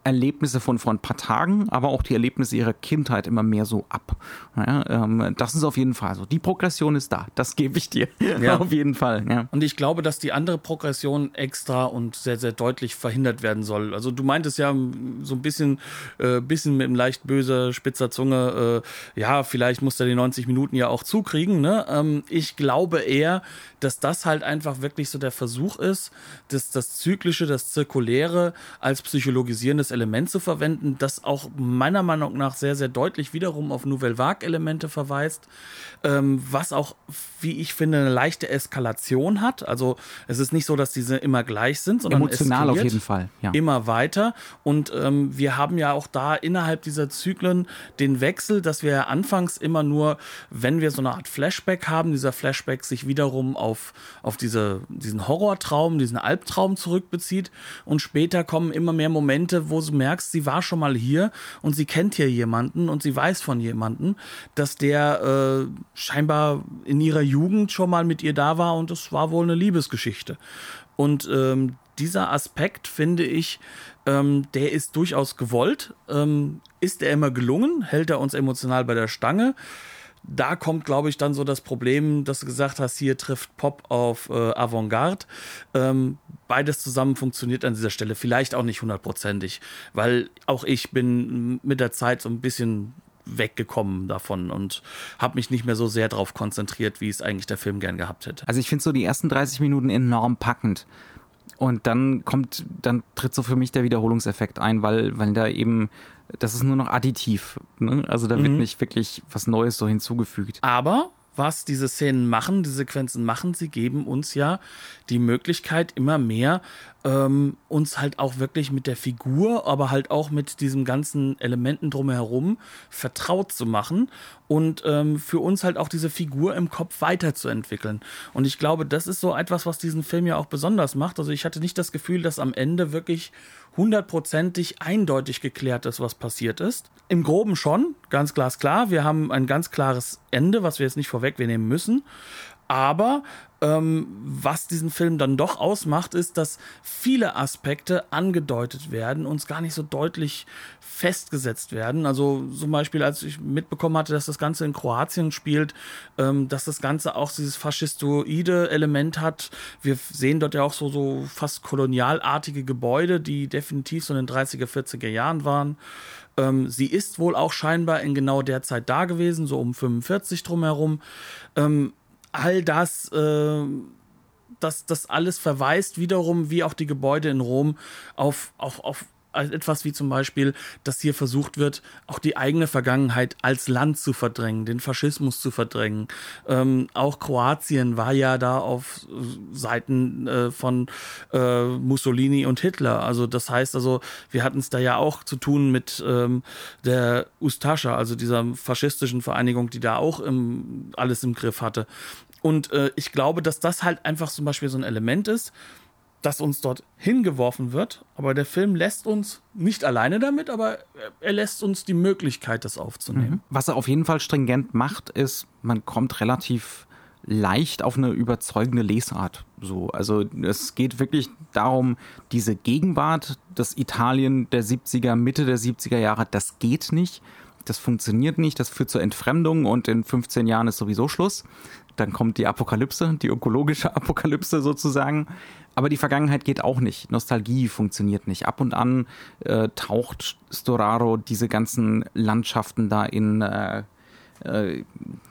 Erlebnisse von vor ein paar Tagen, aber auch die Erlebnisse ihrer Kindheit immer mehr so ab. Ja, ähm, das ist auf jeden Fall so. Die Progression ist da, das gebe ich dir. Ja. (laughs) auf jeden Fall. Ja. Und ich glaube, dass die andere Progression extra und sehr, sehr deutlich verhindert werden soll. Also du meintest ja so ein bisschen, äh, bisschen mit einem leicht böser, spitzer Zunge, äh, ja, vielleicht muss er die 90 Minuten ja auch zukriegen. Ne? Ähm, ich glaube eher, dass das halt einfach wirklich so der Versuch ist, dass das Zyklische, das Zirkuläre als psychologisierendes Element zu verwenden, das auch meiner Meinung nach sehr, sehr deutlich wiederum auf Nouvelle Vague-Elemente verweist, ähm, was auch, wie ich finde, eine leichte Eskalation hat. Also es ist nicht so, dass diese immer gleich sind, sondern emotional auf jeden Fall. Ja. Immer weiter. Und ähm, wir haben ja auch da innerhalb dieser Zyklen den Wechsel, dass wir anfangs immer nur, wenn wir so eine Art Flashback haben, dieser Flashback sich wiederum auf, auf diese, diesen Horrortraum, diesen Albtraum zurückbezieht. Und später kommen immer mehr Momente, wo du merkst, sie war schon mal hier und sie kennt hier jemanden und sie weiß von jemanden, dass der äh, scheinbar in ihrer Jugend schon mal mit ihr da war und es war wohl eine Liebesgeschichte. Und ähm, dieser Aspekt, finde ich, ähm, der ist durchaus gewollt. Ähm, ist er immer gelungen? Hält er uns emotional bei der Stange? Da kommt, glaube ich, dann so das Problem, dass du gesagt hast, hier trifft Pop auf äh, Avantgarde. Ähm, beides zusammen funktioniert an dieser Stelle vielleicht auch nicht hundertprozentig, weil auch ich bin mit der Zeit so ein bisschen weggekommen davon und habe mich nicht mehr so sehr darauf konzentriert, wie es eigentlich der Film gern gehabt hätte. Also ich finde so die ersten 30 Minuten enorm packend. Und dann kommt, dann tritt so für mich der Wiederholungseffekt ein, weil, weil da eben das ist nur noch additiv. Ne? Also da wird mhm. nicht wirklich was Neues so hinzugefügt. Aber was diese Szenen machen, die Sequenzen machen, sie geben uns ja die Möglichkeit, immer mehr ähm, uns halt auch wirklich mit der Figur, aber halt auch mit diesen ganzen Elementen drumherum vertraut zu machen und ähm, für uns halt auch diese Figur im Kopf weiterzuentwickeln. Und ich glaube, das ist so etwas, was diesen Film ja auch besonders macht. Also ich hatte nicht das Gefühl, dass am Ende wirklich hundertprozentig eindeutig geklärt ist, was passiert ist. Im Groben schon, ganz glasklar. Wir haben ein ganz klares Ende, was wir jetzt nicht vorwegnehmen müssen. Aber ähm, was diesen Film dann doch ausmacht, ist, dass viele Aspekte angedeutet werden, uns gar nicht so deutlich festgesetzt werden. Also zum Beispiel, als ich mitbekommen hatte, dass das Ganze in Kroatien spielt, ähm, dass das Ganze auch dieses faschistoide Element hat. Wir sehen dort ja auch so, so fast kolonialartige Gebäude, die definitiv so in den 30er, 40er Jahren waren. Ähm, sie ist wohl auch scheinbar in genau der Zeit da gewesen, so um 45 drumherum. All das, äh, das, das alles verweist wiederum, wie auch die Gebäude in Rom, auf, auf, auf etwas wie zum Beispiel, dass hier versucht wird, auch die eigene Vergangenheit als Land zu verdrängen, den Faschismus zu verdrängen. Ähm, auch Kroatien war ja da auf Seiten äh, von äh, Mussolini und Hitler. Also das heißt also, wir hatten es da ja auch zu tun mit ähm, der Ustascha, also dieser faschistischen Vereinigung, die da auch im, alles im Griff hatte. Und äh, ich glaube, dass das halt einfach zum Beispiel so ein Element ist, das uns dort hingeworfen wird. Aber der Film lässt uns nicht alleine damit, aber er lässt uns die Möglichkeit, das aufzunehmen. Mhm. Was er auf jeden Fall stringent macht, ist, man kommt relativ leicht auf eine überzeugende Lesart. So, also es geht wirklich darum, diese Gegenwart des Italien der 70er, Mitte der 70er Jahre, das geht nicht. Das funktioniert nicht, das führt zur Entfremdung und in 15 Jahren ist sowieso Schluss. Dann kommt die Apokalypse, die ökologische (laughs) Apokalypse sozusagen. Aber die Vergangenheit geht auch nicht. Nostalgie funktioniert nicht. Ab und an äh, taucht Storaro diese ganzen Landschaften da in, äh, äh,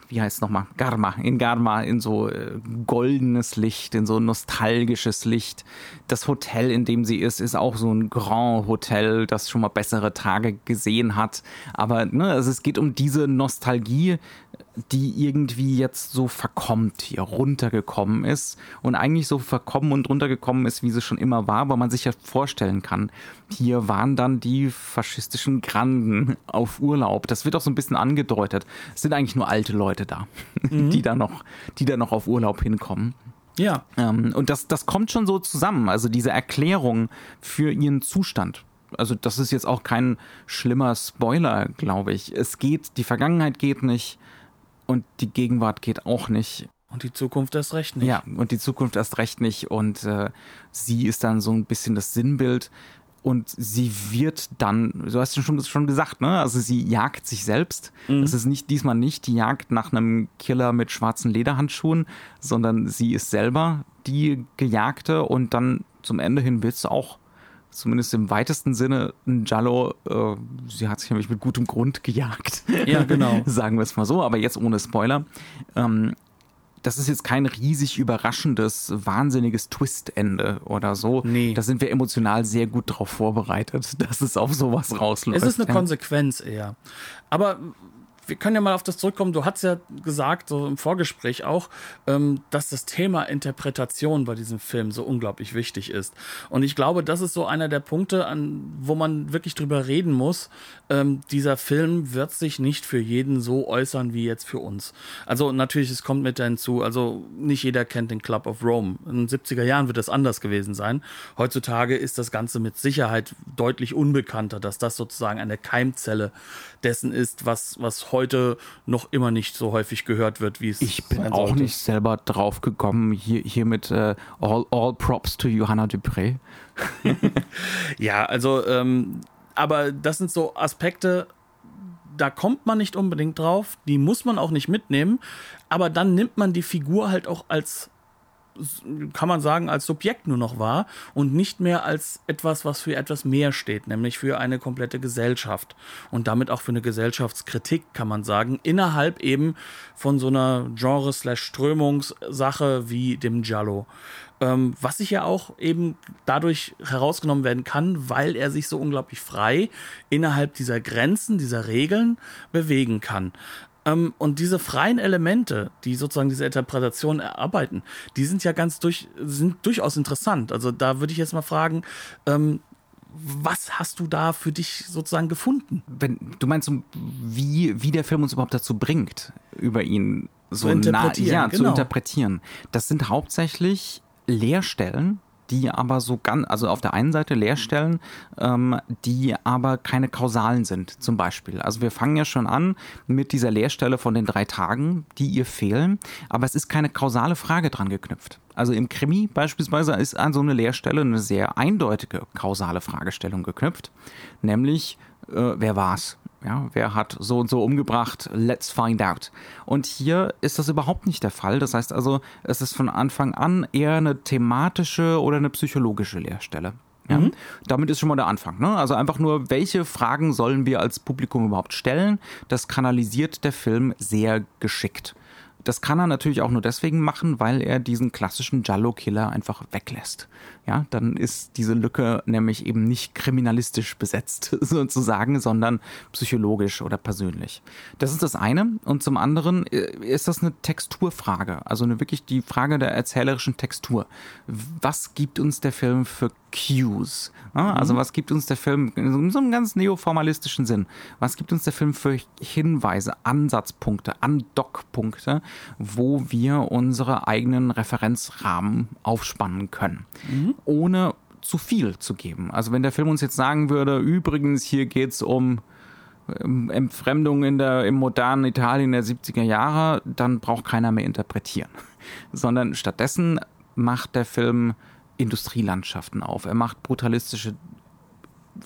wie heißt es nochmal, Garma, in Garma, in so äh, goldenes Licht, in so nostalgisches Licht. Das Hotel, in dem sie ist, ist auch so ein Grand Hotel, das schon mal bessere Tage gesehen hat. Aber ne, also es geht um diese Nostalgie, die irgendwie jetzt so verkommt, hier runtergekommen ist und eigentlich so verkommen und runtergekommen ist, wie sie schon immer war, weil man sich ja vorstellen kann, hier waren dann die faschistischen Granden auf Urlaub. Das wird auch so ein bisschen angedeutet. Es sind eigentlich nur alte Leute da, (laughs) mhm. die da noch, die da noch auf Urlaub hinkommen. Ja. Ähm, und das, das kommt schon so zusammen. Also diese Erklärung für ihren Zustand also das ist jetzt auch kein schlimmer Spoiler, glaube ich. Es geht, die Vergangenheit geht nicht, und die Gegenwart geht auch nicht. Und die Zukunft erst recht nicht. Ja, und die Zukunft erst recht nicht. Und äh, sie ist dann so ein bisschen das Sinnbild. Und sie wird dann, du hast ja schon, schon gesagt, ne? Also sie jagt sich selbst. Mhm. Das ist nicht diesmal nicht die Jagd nach einem Killer mit schwarzen Lederhandschuhen, sondern sie ist selber die Gejagte und dann zum Ende hin wird sie auch zumindest im weitesten Sinne ein Jallo, äh, sie hat sich nämlich mit gutem Grund gejagt. Ja, genau. (laughs) Sagen wir es mal so, aber jetzt ohne Spoiler. Ähm, das ist jetzt kein riesig überraschendes, wahnsinniges Twistende oder so. Nee. Da sind wir emotional sehr gut drauf vorbereitet, (laughs) dass es auf sowas rausläuft. Es ist eine ja. Konsequenz eher. Aber wir können ja mal auf das zurückkommen. Du hast ja gesagt, so im Vorgespräch auch, ähm, dass das Thema Interpretation bei diesem Film so unglaublich wichtig ist. Und ich glaube, das ist so einer der Punkte, an, wo man wirklich drüber reden muss. Ähm, dieser Film wird sich nicht für jeden so äußern wie jetzt für uns. Also natürlich, es kommt mit hinzu, also nicht jeder kennt den Club of Rome. In den 70er Jahren wird das anders gewesen sein. Heutzutage ist das Ganze mit Sicherheit deutlich unbekannter, dass das sozusagen eine Keimzelle dessen ist, was, was heute noch immer nicht so häufig gehört wird, wie es Ich bin auch nicht selber drauf gekommen, hier, hier mit äh, all, all Props to Johanna Dupré. (laughs) ja, also, ähm, aber das sind so Aspekte, da kommt man nicht unbedingt drauf, die muss man auch nicht mitnehmen, aber dann nimmt man die Figur halt auch als kann man sagen, als Subjekt nur noch wahr und nicht mehr als etwas, was für etwas mehr steht, nämlich für eine komplette Gesellschaft und damit auch für eine Gesellschaftskritik, kann man sagen, innerhalb eben von so einer Genre-Strömungssache wie dem Giallo. Ähm, was sich ja auch eben dadurch herausgenommen werden kann, weil er sich so unglaublich frei innerhalb dieser Grenzen, dieser Regeln bewegen kann. Ähm, und diese freien Elemente, die sozusagen diese Interpretation erarbeiten, die sind ja ganz durch, sind durchaus interessant. Also da würde ich jetzt mal fragen, ähm, was hast du da für dich sozusagen gefunden? Wenn, du meinst, wie, wie der Film uns überhaupt dazu bringt, über ihn so nah, ja, genau. zu interpretieren. Das sind hauptsächlich Leerstellen, die aber so ganz, also auf der einen Seite Leerstellen, ähm, die aber keine kausalen sind, zum Beispiel. Also wir fangen ja schon an mit dieser Leerstelle von den drei Tagen, die ihr fehlen, aber es ist keine kausale Frage dran geknüpft. Also im Krimi beispielsweise ist an so eine Leerstelle eine sehr eindeutige kausale Fragestellung geknüpft, nämlich äh, wer war's? Ja, wer hat so und so umgebracht? Let's find out. Und hier ist das überhaupt nicht der Fall. Das heißt also, es ist von Anfang an eher eine thematische oder eine psychologische Lehrstelle. Ja? Mhm. Damit ist schon mal der Anfang. Ne? Also einfach nur, welche Fragen sollen wir als Publikum überhaupt stellen? Das kanalisiert der Film sehr geschickt. Das kann er natürlich auch nur deswegen machen, weil er diesen klassischen Jallo-Killer einfach weglässt ja, dann ist diese Lücke nämlich eben nicht kriminalistisch besetzt (laughs) sozusagen, sondern psychologisch oder persönlich. Das ist das eine. Und zum anderen äh, ist das eine Texturfrage, also eine wirklich die Frage der erzählerischen Textur. Was gibt uns der Film für Cues? Also mhm. was gibt uns der Film in so einem ganz neoformalistischen Sinn? Was gibt uns der Film für Hinweise, Ansatzpunkte, Andockpunkte, wo wir unsere eigenen Referenzrahmen aufspannen können? Mhm ohne zu viel zu geben. Also wenn der Film uns jetzt sagen würde, übrigens, hier geht es um ähm, Entfremdung in der, im modernen Italien der 70er Jahre, dann braucht keiner mehr interpretieren. (laughs) Sondern stattdessen macht der Film Industrielandschaften auf. Er macht brutalistische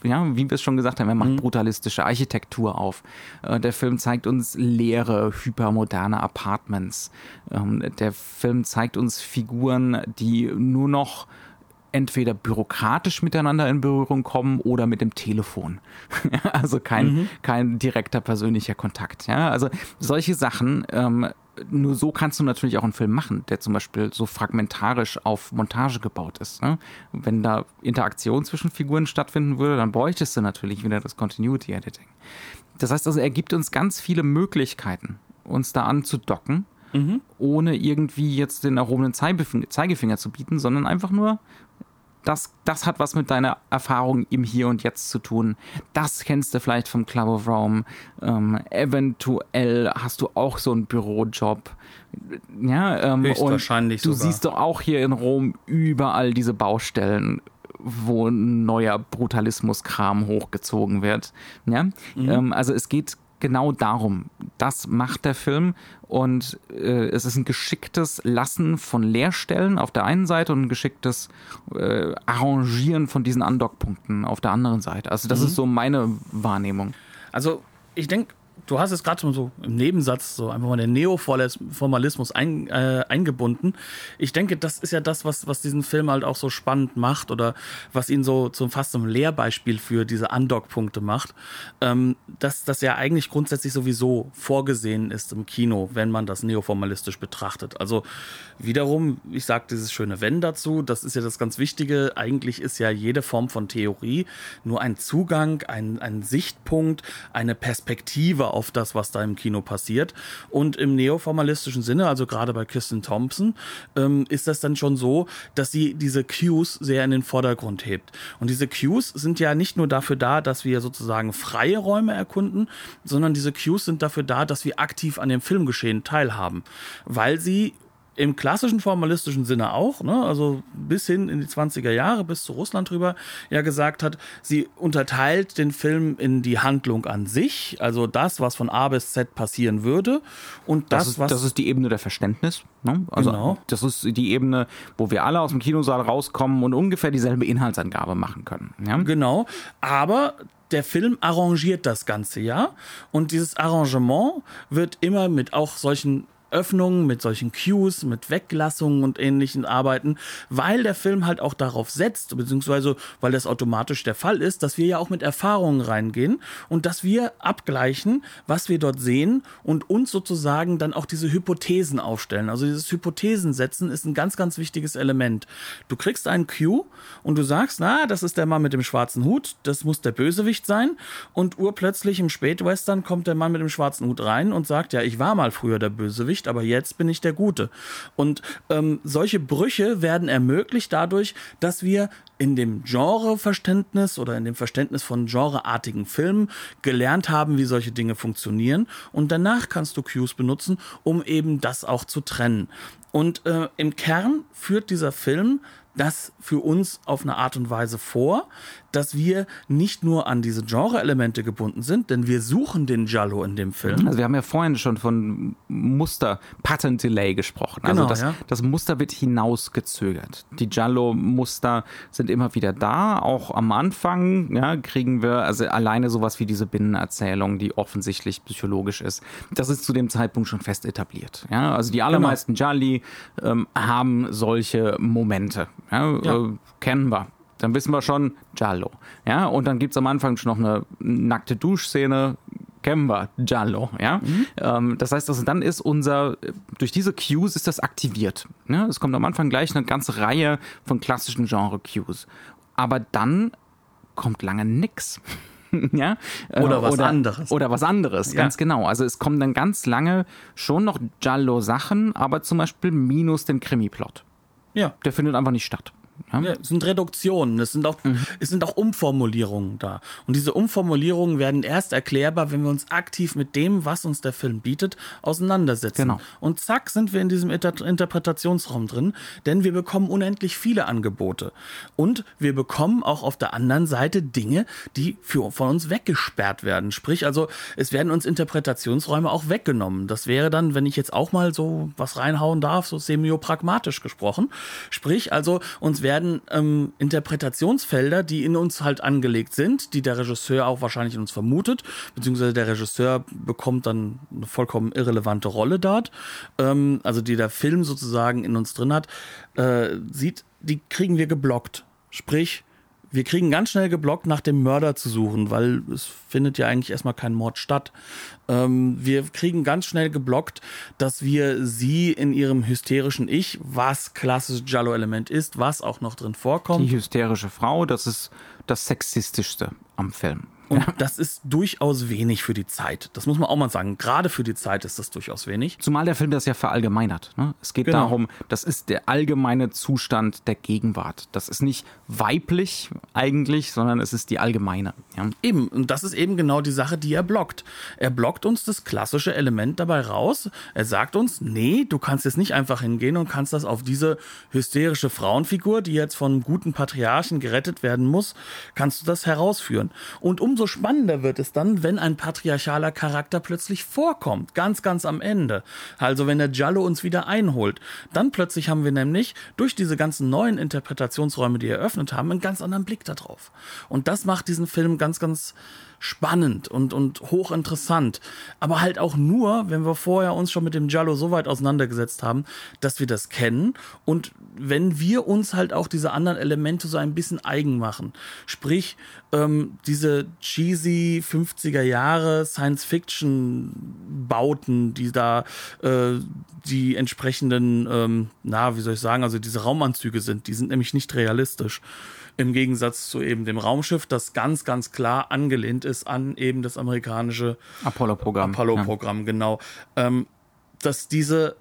ja, wie wir es schon gesagt haben, er macht mhm. brutalistische Architektur auf. Äh, der Film zeigt uns leere, hypermoderne Apartments. Ähm, der Film zeigt uns Figuren, die nur noch entweder bürokratisch miteinander in Berührung kommen oder mit dem Telefon. (laughs) also kein, mhm. kein direkter persönlicher Kontakt. Ja? Also solche Sachen, ähm, nur so kannst du natürlich auch einen Film machen, der zum Beispiel so fragmentarisch auf Montage gebaut ist. Ne? Wenn da Interaktion zwischen Figuren stattfinden würde, dann bräuchtest du natürlich wieder das Continuity Editing. Das heißt also, er gibt uns ganz viele Möglichkeiten, uns da anzudocken mhm. ohne irgendwie jetzt den erhobenen Zeigefinger zu bieten, sondern einfach nur, das, das hat was mit deiner Erfahrung im Hier und Jetzt zu tun. Das kennst du vielleicht vom Club of Rome. Ähm, eventuell hast du auch so einen Bürojob. Ja, ähm, Höchstwahrscheinlich und du sogar. siehst doch auch hier in Rom überall diese Baustellen, wo neuer Brutalismuskram hochgezogen wird. Ja? Mhm. Ähm, also es geht genau darum. Das macht der Film und äh, es ist ein geschicktes Lassen von Leerstellen auf der einen Seite und ein geschicktes äh, Arrangieren von diesen Andockpunkten auf der anderen Seite. Also das mhm. ist so meine Wahrnehmung. Also ich denke, du hast es gerade schon so im Nebensatz so einfach mal den Neoformalismus ein, äh, eingebunden. Ich denke, das ist ja das, was, was diesen Film halt auch so spannend macht oder was ihn so zum fast zum Lehrbeispiel für diese Undock-Punkte macht, ähm, dass das ja eigentlich grundsätzlich sowieso vorgesehen ist im Kino, wenn man das neoformalistisch betrachtet. Also wiederum, ich sage dieses schöne Wenn dazu, das ist ja das ganz Wichtige. Eigentlich ist ja jede Form von Theorie nur ein Zugang, ein, ein Sichtpunkt, eine Perspektive auf das, was da im Kino passiert. Und im neoformalistischen Sinne, also gerade bei Kirsten Thompson, ähm, ist das dann schon so, dass sie diese Cues sehr in den Vordergrund hebt. Und diese Cues sind ja nicht nur dafür da, dass wir sozusagen freie Räume erkunden, sondern diese Cues sind dafür da, dass wir aktiv an dem Filmgeschehen teilhaben, weil sie im klassischen formalistischen Sinne auch, ne, also bis hin in die 20er Jahre, bis zu Russland drüber, ja gesagt hat, sie unterteilt den Film in die Handlung an sich, also das, was von A bis Z passieren würde und das, das ist, was... Das ist die Ebene der Verständnis, ne? Also genau. das ist die Ebene, wo wir alle aus dem Kinosaal rauskommen und ungefähr dieselbe Inhaltsangabe machen können. Ja? Genau, aber der Film arrangiert das Ganze, ja. Und dieses Arrangement wird immer mit auch solchen Öffnungen, mit solchen Cues, mit Weglassungen und ähnlichen arbeiten, weil der Film halt auch darauf setzt, beziehungsweise weil das automatisch der Fall ist, dass wir ja auch mit Erfahrungen reingehen und dass wir abgleichen, was wir dort sehen und uns sozusagen dann auch diese Hypothesen aufstellen. Also dieses Hypothesen setzen ist ein ganz, ganz wichtiges Element. Du kriegst einen Cue und du sagst, na, das ist der Mann mit dem schwarzen Hut, das muss der Bösewicht sein und urplötzlich im Spätwestern kommt der Mann mit dem schwarzen Hut rein und sagt, ja, ich war mal früher der Bösewicht Bösewicht, aber jetzt bin ich der Gute. Und ähm, solche Brüche werden ermöglicht dadurch, dass wir in dem Genreverständnis oder in dem Verständnis von genreartigen Filmen gelernt haben, wie solche Dinge funktionieren. Und danach kannst du Cues benutzen, um eben das auch zu trennen. Und äh, im Kern führt dieser Film das für uns auf eine Art und Weise vor, dass wir nicht nur an diese Genre-Elemente gebunden sind, denn wir suchen den Jallo in dem Film. Also wir haben ja vorhin schon von Muster, Patent Delay gesprochen. Also genau, das, ja. das Muster wird hinausgezögert. Die Jallo-Muster sind immer wieder da. Auch am Anfang ja, kriegen wir also alleine sowas wie diese Binnenerzählung, die offensichtlich psychologisch ist. Das ist zu dem Zeitpunkt schon fest etabliert. Ja? Also die allermeisten genau. Ähm, haben solche Momente. Ja. Äh, kennen wir dann wissen wir schon, Giallo. Ja, und dann gibt es am Anfang schon noch eine nackte Duschszene, kennen wir, Giallo, ja. Mhm. Ähm, das heißt, also dann ist unser, durch diese Cues ist das aktiviert. Ne? Es kommt am Anfang gleich eine ganze Reihe von klassischen Genre-Cues. Aber dann kommt lange nix. (laughs) ja? Oder was oder, anderes. Oder was anderes, ja. ganz genau. Also es kommen dann ganz lange schon noch Giallo-Sachen, aber zum Beispiel minus den Krimi-Plot. Ja. Der findet einfach nicht statt. Ja? ja? es sind Reduktionen, es sind, auch, mhm. es sind auch Umformulierungen da. Und diese Umformulierungen werden erst erklärbar, wenn wir uns aktiv mit dem, was uns der Film bietet, auseinandersetzen. Genau. Und zack, sind wir in diesem Inter Interpretationsraum drin, denn wir bekommen unendlich viele Angebote. Und wir bekommen auch auf der anderen Seite Dinge, die für, von uns weggesperrt werden. Sprich, also es werden uns Interpretationsräume auch weggenommen. Das wäre dann, wenn ich jetzt auch mal so was reinhauen darf, so semiopragmatisch gesprochen. Sprich, also uns werden werden ähm, Interpretationsfelder, die in uns halt angelegt sind, die der Regisseur auch wahrscheinlich in uns vermutet, beziehungsweise der Regisseur bekommt dann eine vollkommen irrelevante Rolle dort, ähm, also die der Film sozusagen in uns drin hat, äh, sieht die kriegen wir geblockt. Sprich, wir kriegen ganz schnell geblockt, nach dem Mörder zu suchen, weil es findet ja eigentlich erstmal kein Mord statt. Ähm, wir kriegen ganz schnell geblockt, dass wir sie in ihrem hysterischen Ich, was klassisches Giallo-Element ist, was auch noch drin vorkommt. Die hysterische Frau, das ist das Sexistischste am Film. Und das ist durchaus wenig für die Zeit. Das muss man auch mal sagen. Gerade für die Zeit ist das durchaus wenig. Zumal der Film das ja verallgemeinert. Ne? Es geht Genau. darum, das ist der allgemeine Zustand der Gegenwart. Das ist nicht weiblich eigentlich, sondern es ist die allgemeine. Ja? Eben, und das ist eben genau die Sache, die er blockt. Er blockt uns das klassische Element dabei raus. Er sagt uns, nee, du kannst jetzt nicht einfach hingehen und kannst das auf diese hysterische Frauenfigur, die jetzt von einem guten Patriarchen gerettet werden muss, kannst du das herausführen. Und umso spannender wird es dann, wenn ein patriarchaler Charakter plötzlich vorkommt, ganz, ganz am Ende. Also wenn der Giallo uns wieder einholt. Dann plötzlich haben wir nämlich durch diese ganzen neuen Interpretationsräume, die eröffnet haben, einen ganz anderen Blick darauf. Und das macht diesen Film ganz, ganz spannend und, und hochinteressant. Aber halt auch nur, wenn wir vorher uns schon mit dem Giallo so weit auseinandergesetzt haben, dass wir das kennen und wenn wir uns halt auch diese anderen Elemente so ein bisschen eigen machen. Sprich, ähm, diese cheesy 50er Jahre Science-Fiction-Bauten, die da äh, die entsprechenden, ähm, na, wie soll ich sagen, also diese Raumanzüge sind, die sind nämlich nicht realistisch. Im Gegensatz zu eben dem Raumschiff, das ganz, ganz klar angelehnt ist an eben das amerikanische Apollo-Programm. Apollo-Programm, genau. Ähm, dass diese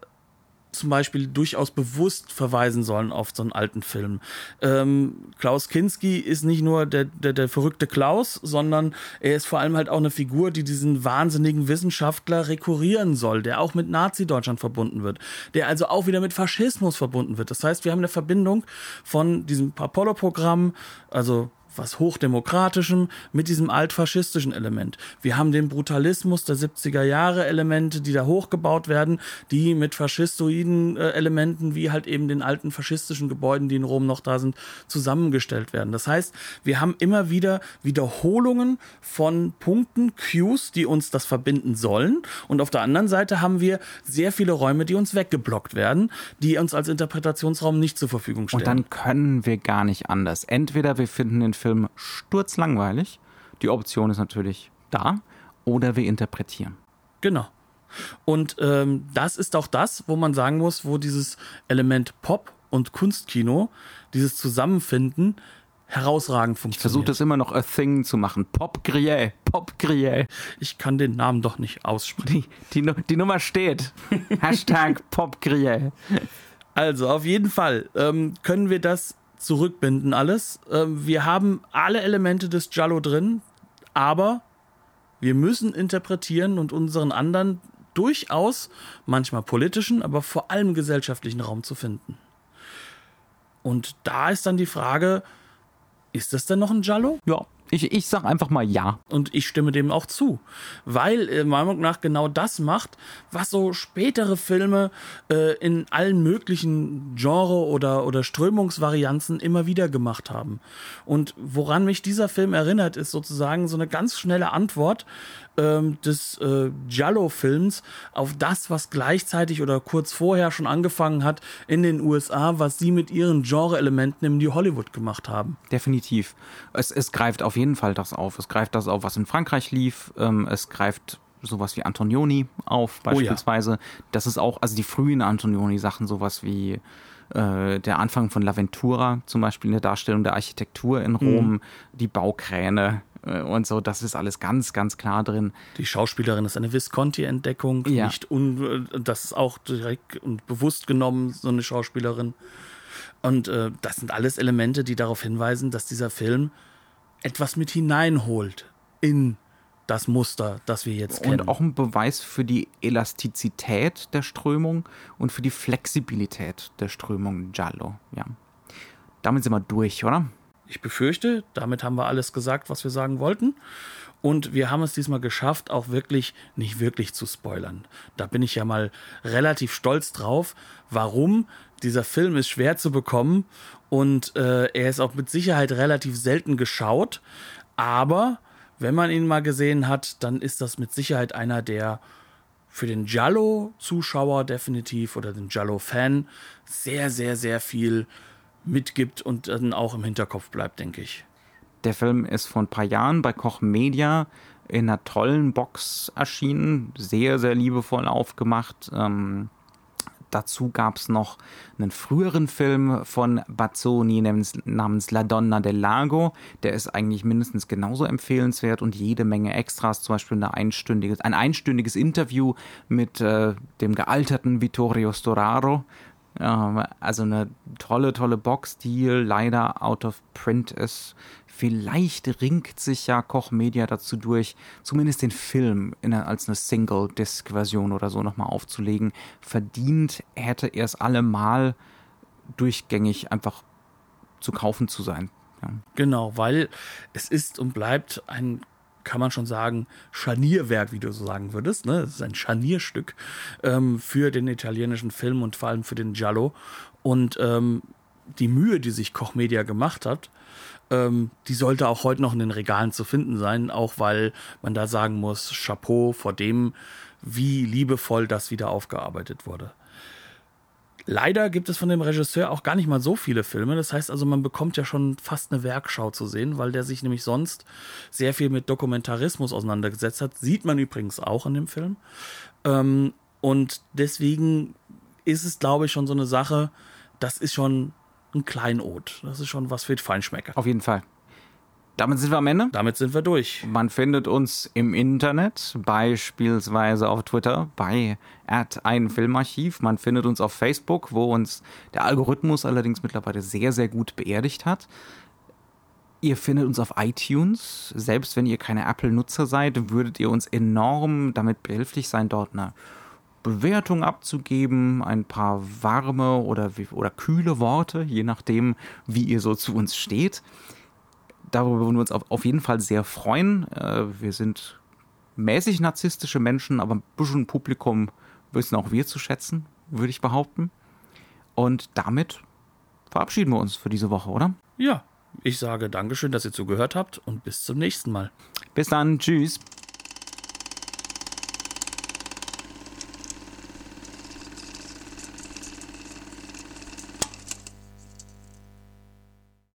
zum Beispiel durchaus bewusst verweisen sollen auf so einen alten Film. Ähm, Klaus Kinski ist nicht nur der, der, der verrückte Klaus, sondern er ist vor allem halt auch eine Figur, die diesen wahnsinnigen Wissenschaftler rekurrieren soll, der auch mit Nazi-Deutschland verbunden wird, der also auch wieder mit Faschismus verbunden wird. Das heißt, wir haben eine Verbindung von diesem Apollo-Programm, also was hochdemokratischem mit diesem altfaschistischen Element. Wir haben den Brutalismus der 70er Jahre Elemente, die da hochgebaut werden, die mit faschistoiden äh, Elementen wie halt eben den alten faschistischen Gebäuden, die in Rom noch da sind, zusammengestellt werden. Das heißt, wir haben immer wieder Wiederholungen von Punkten, Cues, die uns das verbinden sollen. Und auf der anderen Seite haben wir sehr viele Räume, die uns weggeblockt werden, die uns als Interpretationsraum nicht zur Verfügung stellen. Und dann können wir gar nicht anders. Entweder wir finden den Film sturzlangweilig, die Option ist natürlich da, oder wir interpretieren. Genau. Und ähm, das ist auch das, wo man sagen muss, wo dieses Element Pop und Kunstkino, dieses Zusammenfinden, herausragend Ich funktioniert. versuche das immer noch a thing zu machen. Pop Grille, Pop Grille. Ich kann den Namen doch nicht aussprechen. Die, die, die Nummer steht. (laughs) Hashtag Pop Grille. Also, auf jeden Fall ähm, können wir das zurückbinden alles. Ähm, wir haben alle Elemente des Giallo drin, aber wir müssen interpretieren und unseren anderen durchaus, manchmal politischen, aber vor allem gesellschaftlichen Raum zu finden. Und da ist dann die Frage, ist das denn noch ein Giallo? Ja, ich, ich sag einfach mal ja. Und ich stimme dem auch zu. Weil äh, meiner Meinung nach genau das macht, was so spätere Filme äh, in allen möglichen Genre- oder, oder Strömungsvarianzen immer wieder gemacht haben. Und woran mich dieser Film erinnert, ist sozusagen so eine ganz schnelle Antwort ähm, des äh, Giallo-Films auf das, was gleichzeitig oder kurz vorher schon angefangen hat in den USA, was sie mit ihren Genre-Elementen im New Hollywood gemacht haben. Definitiv. Es, es greift auf jeden Fall das auf. Es greift das auf, was in Frankreich lief. Ähm, es greift sowas wie Antonioni auf, ja. beispielsweise. Das ist auch, also die frühen Antonioni-Sachen, sowas wie äh, der Anfang von L'Aventura, zum Beispiel in der Darstellung der Architektur in Rom, die Baukräne und so, das ist alles ganz, ganz klar drin. Die Schauspielerin ist eine Visconti-Entdeckung, Ja. nicht un äh, das ist auch direkt und bewusst genommen so eine Schauspielerin. Und äh, das sind alles Elemente, die darauf hinweisen, dass dieser Film etwas mit hineinholt in das Muster, das wir jetzt kennen. Und auch ein Beweis für die Elastizität der Strömung und für die Flexibilität der Strömung Giallo. Ja. Damit sind wir durch, oder? Ich befürchte, damit haben wir alles gesagt, was wir sagen wollten. Und wir haben es diesmal geschafft, auch wirklich nicht wirklich zu spoilern. Da bin ich ja mal relativ stolz drauf. Warum? Dieser Film ist schwer zu bekommen und äh, er ist auch mit Sicherheit relativ selten geschaut. Aber wenn man ihn mal gesehen hat, dann ist das mit Sicherheit einer der für den Giallo-Zuschauer definitiv oder den Giallo-Fan sehr, sehr, sehr viel mitgibt und dann auch im Hinterkopf bleibt, denke ich. Der Film ist vor ein paar Jahren bei Koch Media in einer tollen Box erschienen, sehr, sehr liebevoll aufgemacht. Ähm, dazu gab es noch einen früheren Film von Bazzoni namens, namens La Donna del Lago. Der ist eigentlich mindestens genauso empfehlenswert und jede Menge Extras, zum Beispiel eine einstündiges, ein einstündiges Interview mit äh, dem gealterten Vittorio Storaro, also eine tolle, tolle Box, die leider out of print ist. Vielleicht ringt sich ja Koch Media dazu durch, zumindest den Film in, als eine Single-Disc-Version oder so nochmal aufzulegen. Verdient hätte er es allemal durchgängig einfach zu kaufen zu sein. Ja. Genau, weil es ist und bleibt ein kann man schon sagen, Scharnierwerk, wie du so sagen würdest. Ne? Es ist ein Scharnierstück ähm, für den italienischen Film und vor allem für den Giallo. Und ähm, die Mühe, die sich Koch Media gemacht hat, ähm, die sollte auch heute noch in den Regalen zu finden sein, auch weil man da sagen muss, Chapeau vor dem, wie liebevoll das wieder aufgearbeitet wurde. Leider gibt es von dem Regisseur auch gar nicht mal so viele Filme. Das heißt also, man bekommt ja schon fast eine Werkschau zu sehen, weil der sich nämlich sonst sehr viel mit Dokumentarismus auseinandergesetzt hat. Sieht man übrigens auch in dem Film. Ähm, und deswegen ist es, glaube ich, schon so eine Sache, das ist schon ein Kleinod. Das ist schon was für Feinschmecker. Auf jeden Fall. Damit sind wir am Ende. Damit sind wir durch. Man findet uns im Internet, beispielsweise auf Twitter bei ein Filmarchiv. Man findet uns auf Facebook, wo uns der Algorithmus allerdings mittlerweile sehr, sehr gut beerdigt hat. Ihr findet uns auf iTunes. Selbst wenn ihr keine Apple-Nutzer seid, würdet ihr uns enorm damit behilflich sein, dort eine Bewertung abzugeben, ein paar warme oder, oder kühle Worte, je nachdem, wie ihr so zu uns steht darüber würden wir uns auf, jeden Fall sehr freuen. Äh, wir sind mäßig narzisstische Menschen, aber ein bisschen Publikum wissen auch wir zu schätzen, würde ich behaupten. Und damit verabschieden wir uns für diese Woche, oder? Ja, ich sage Dankeschön, dass ihr zugehört habt und bis zum nächsten Mal. Bis dann, tschüss.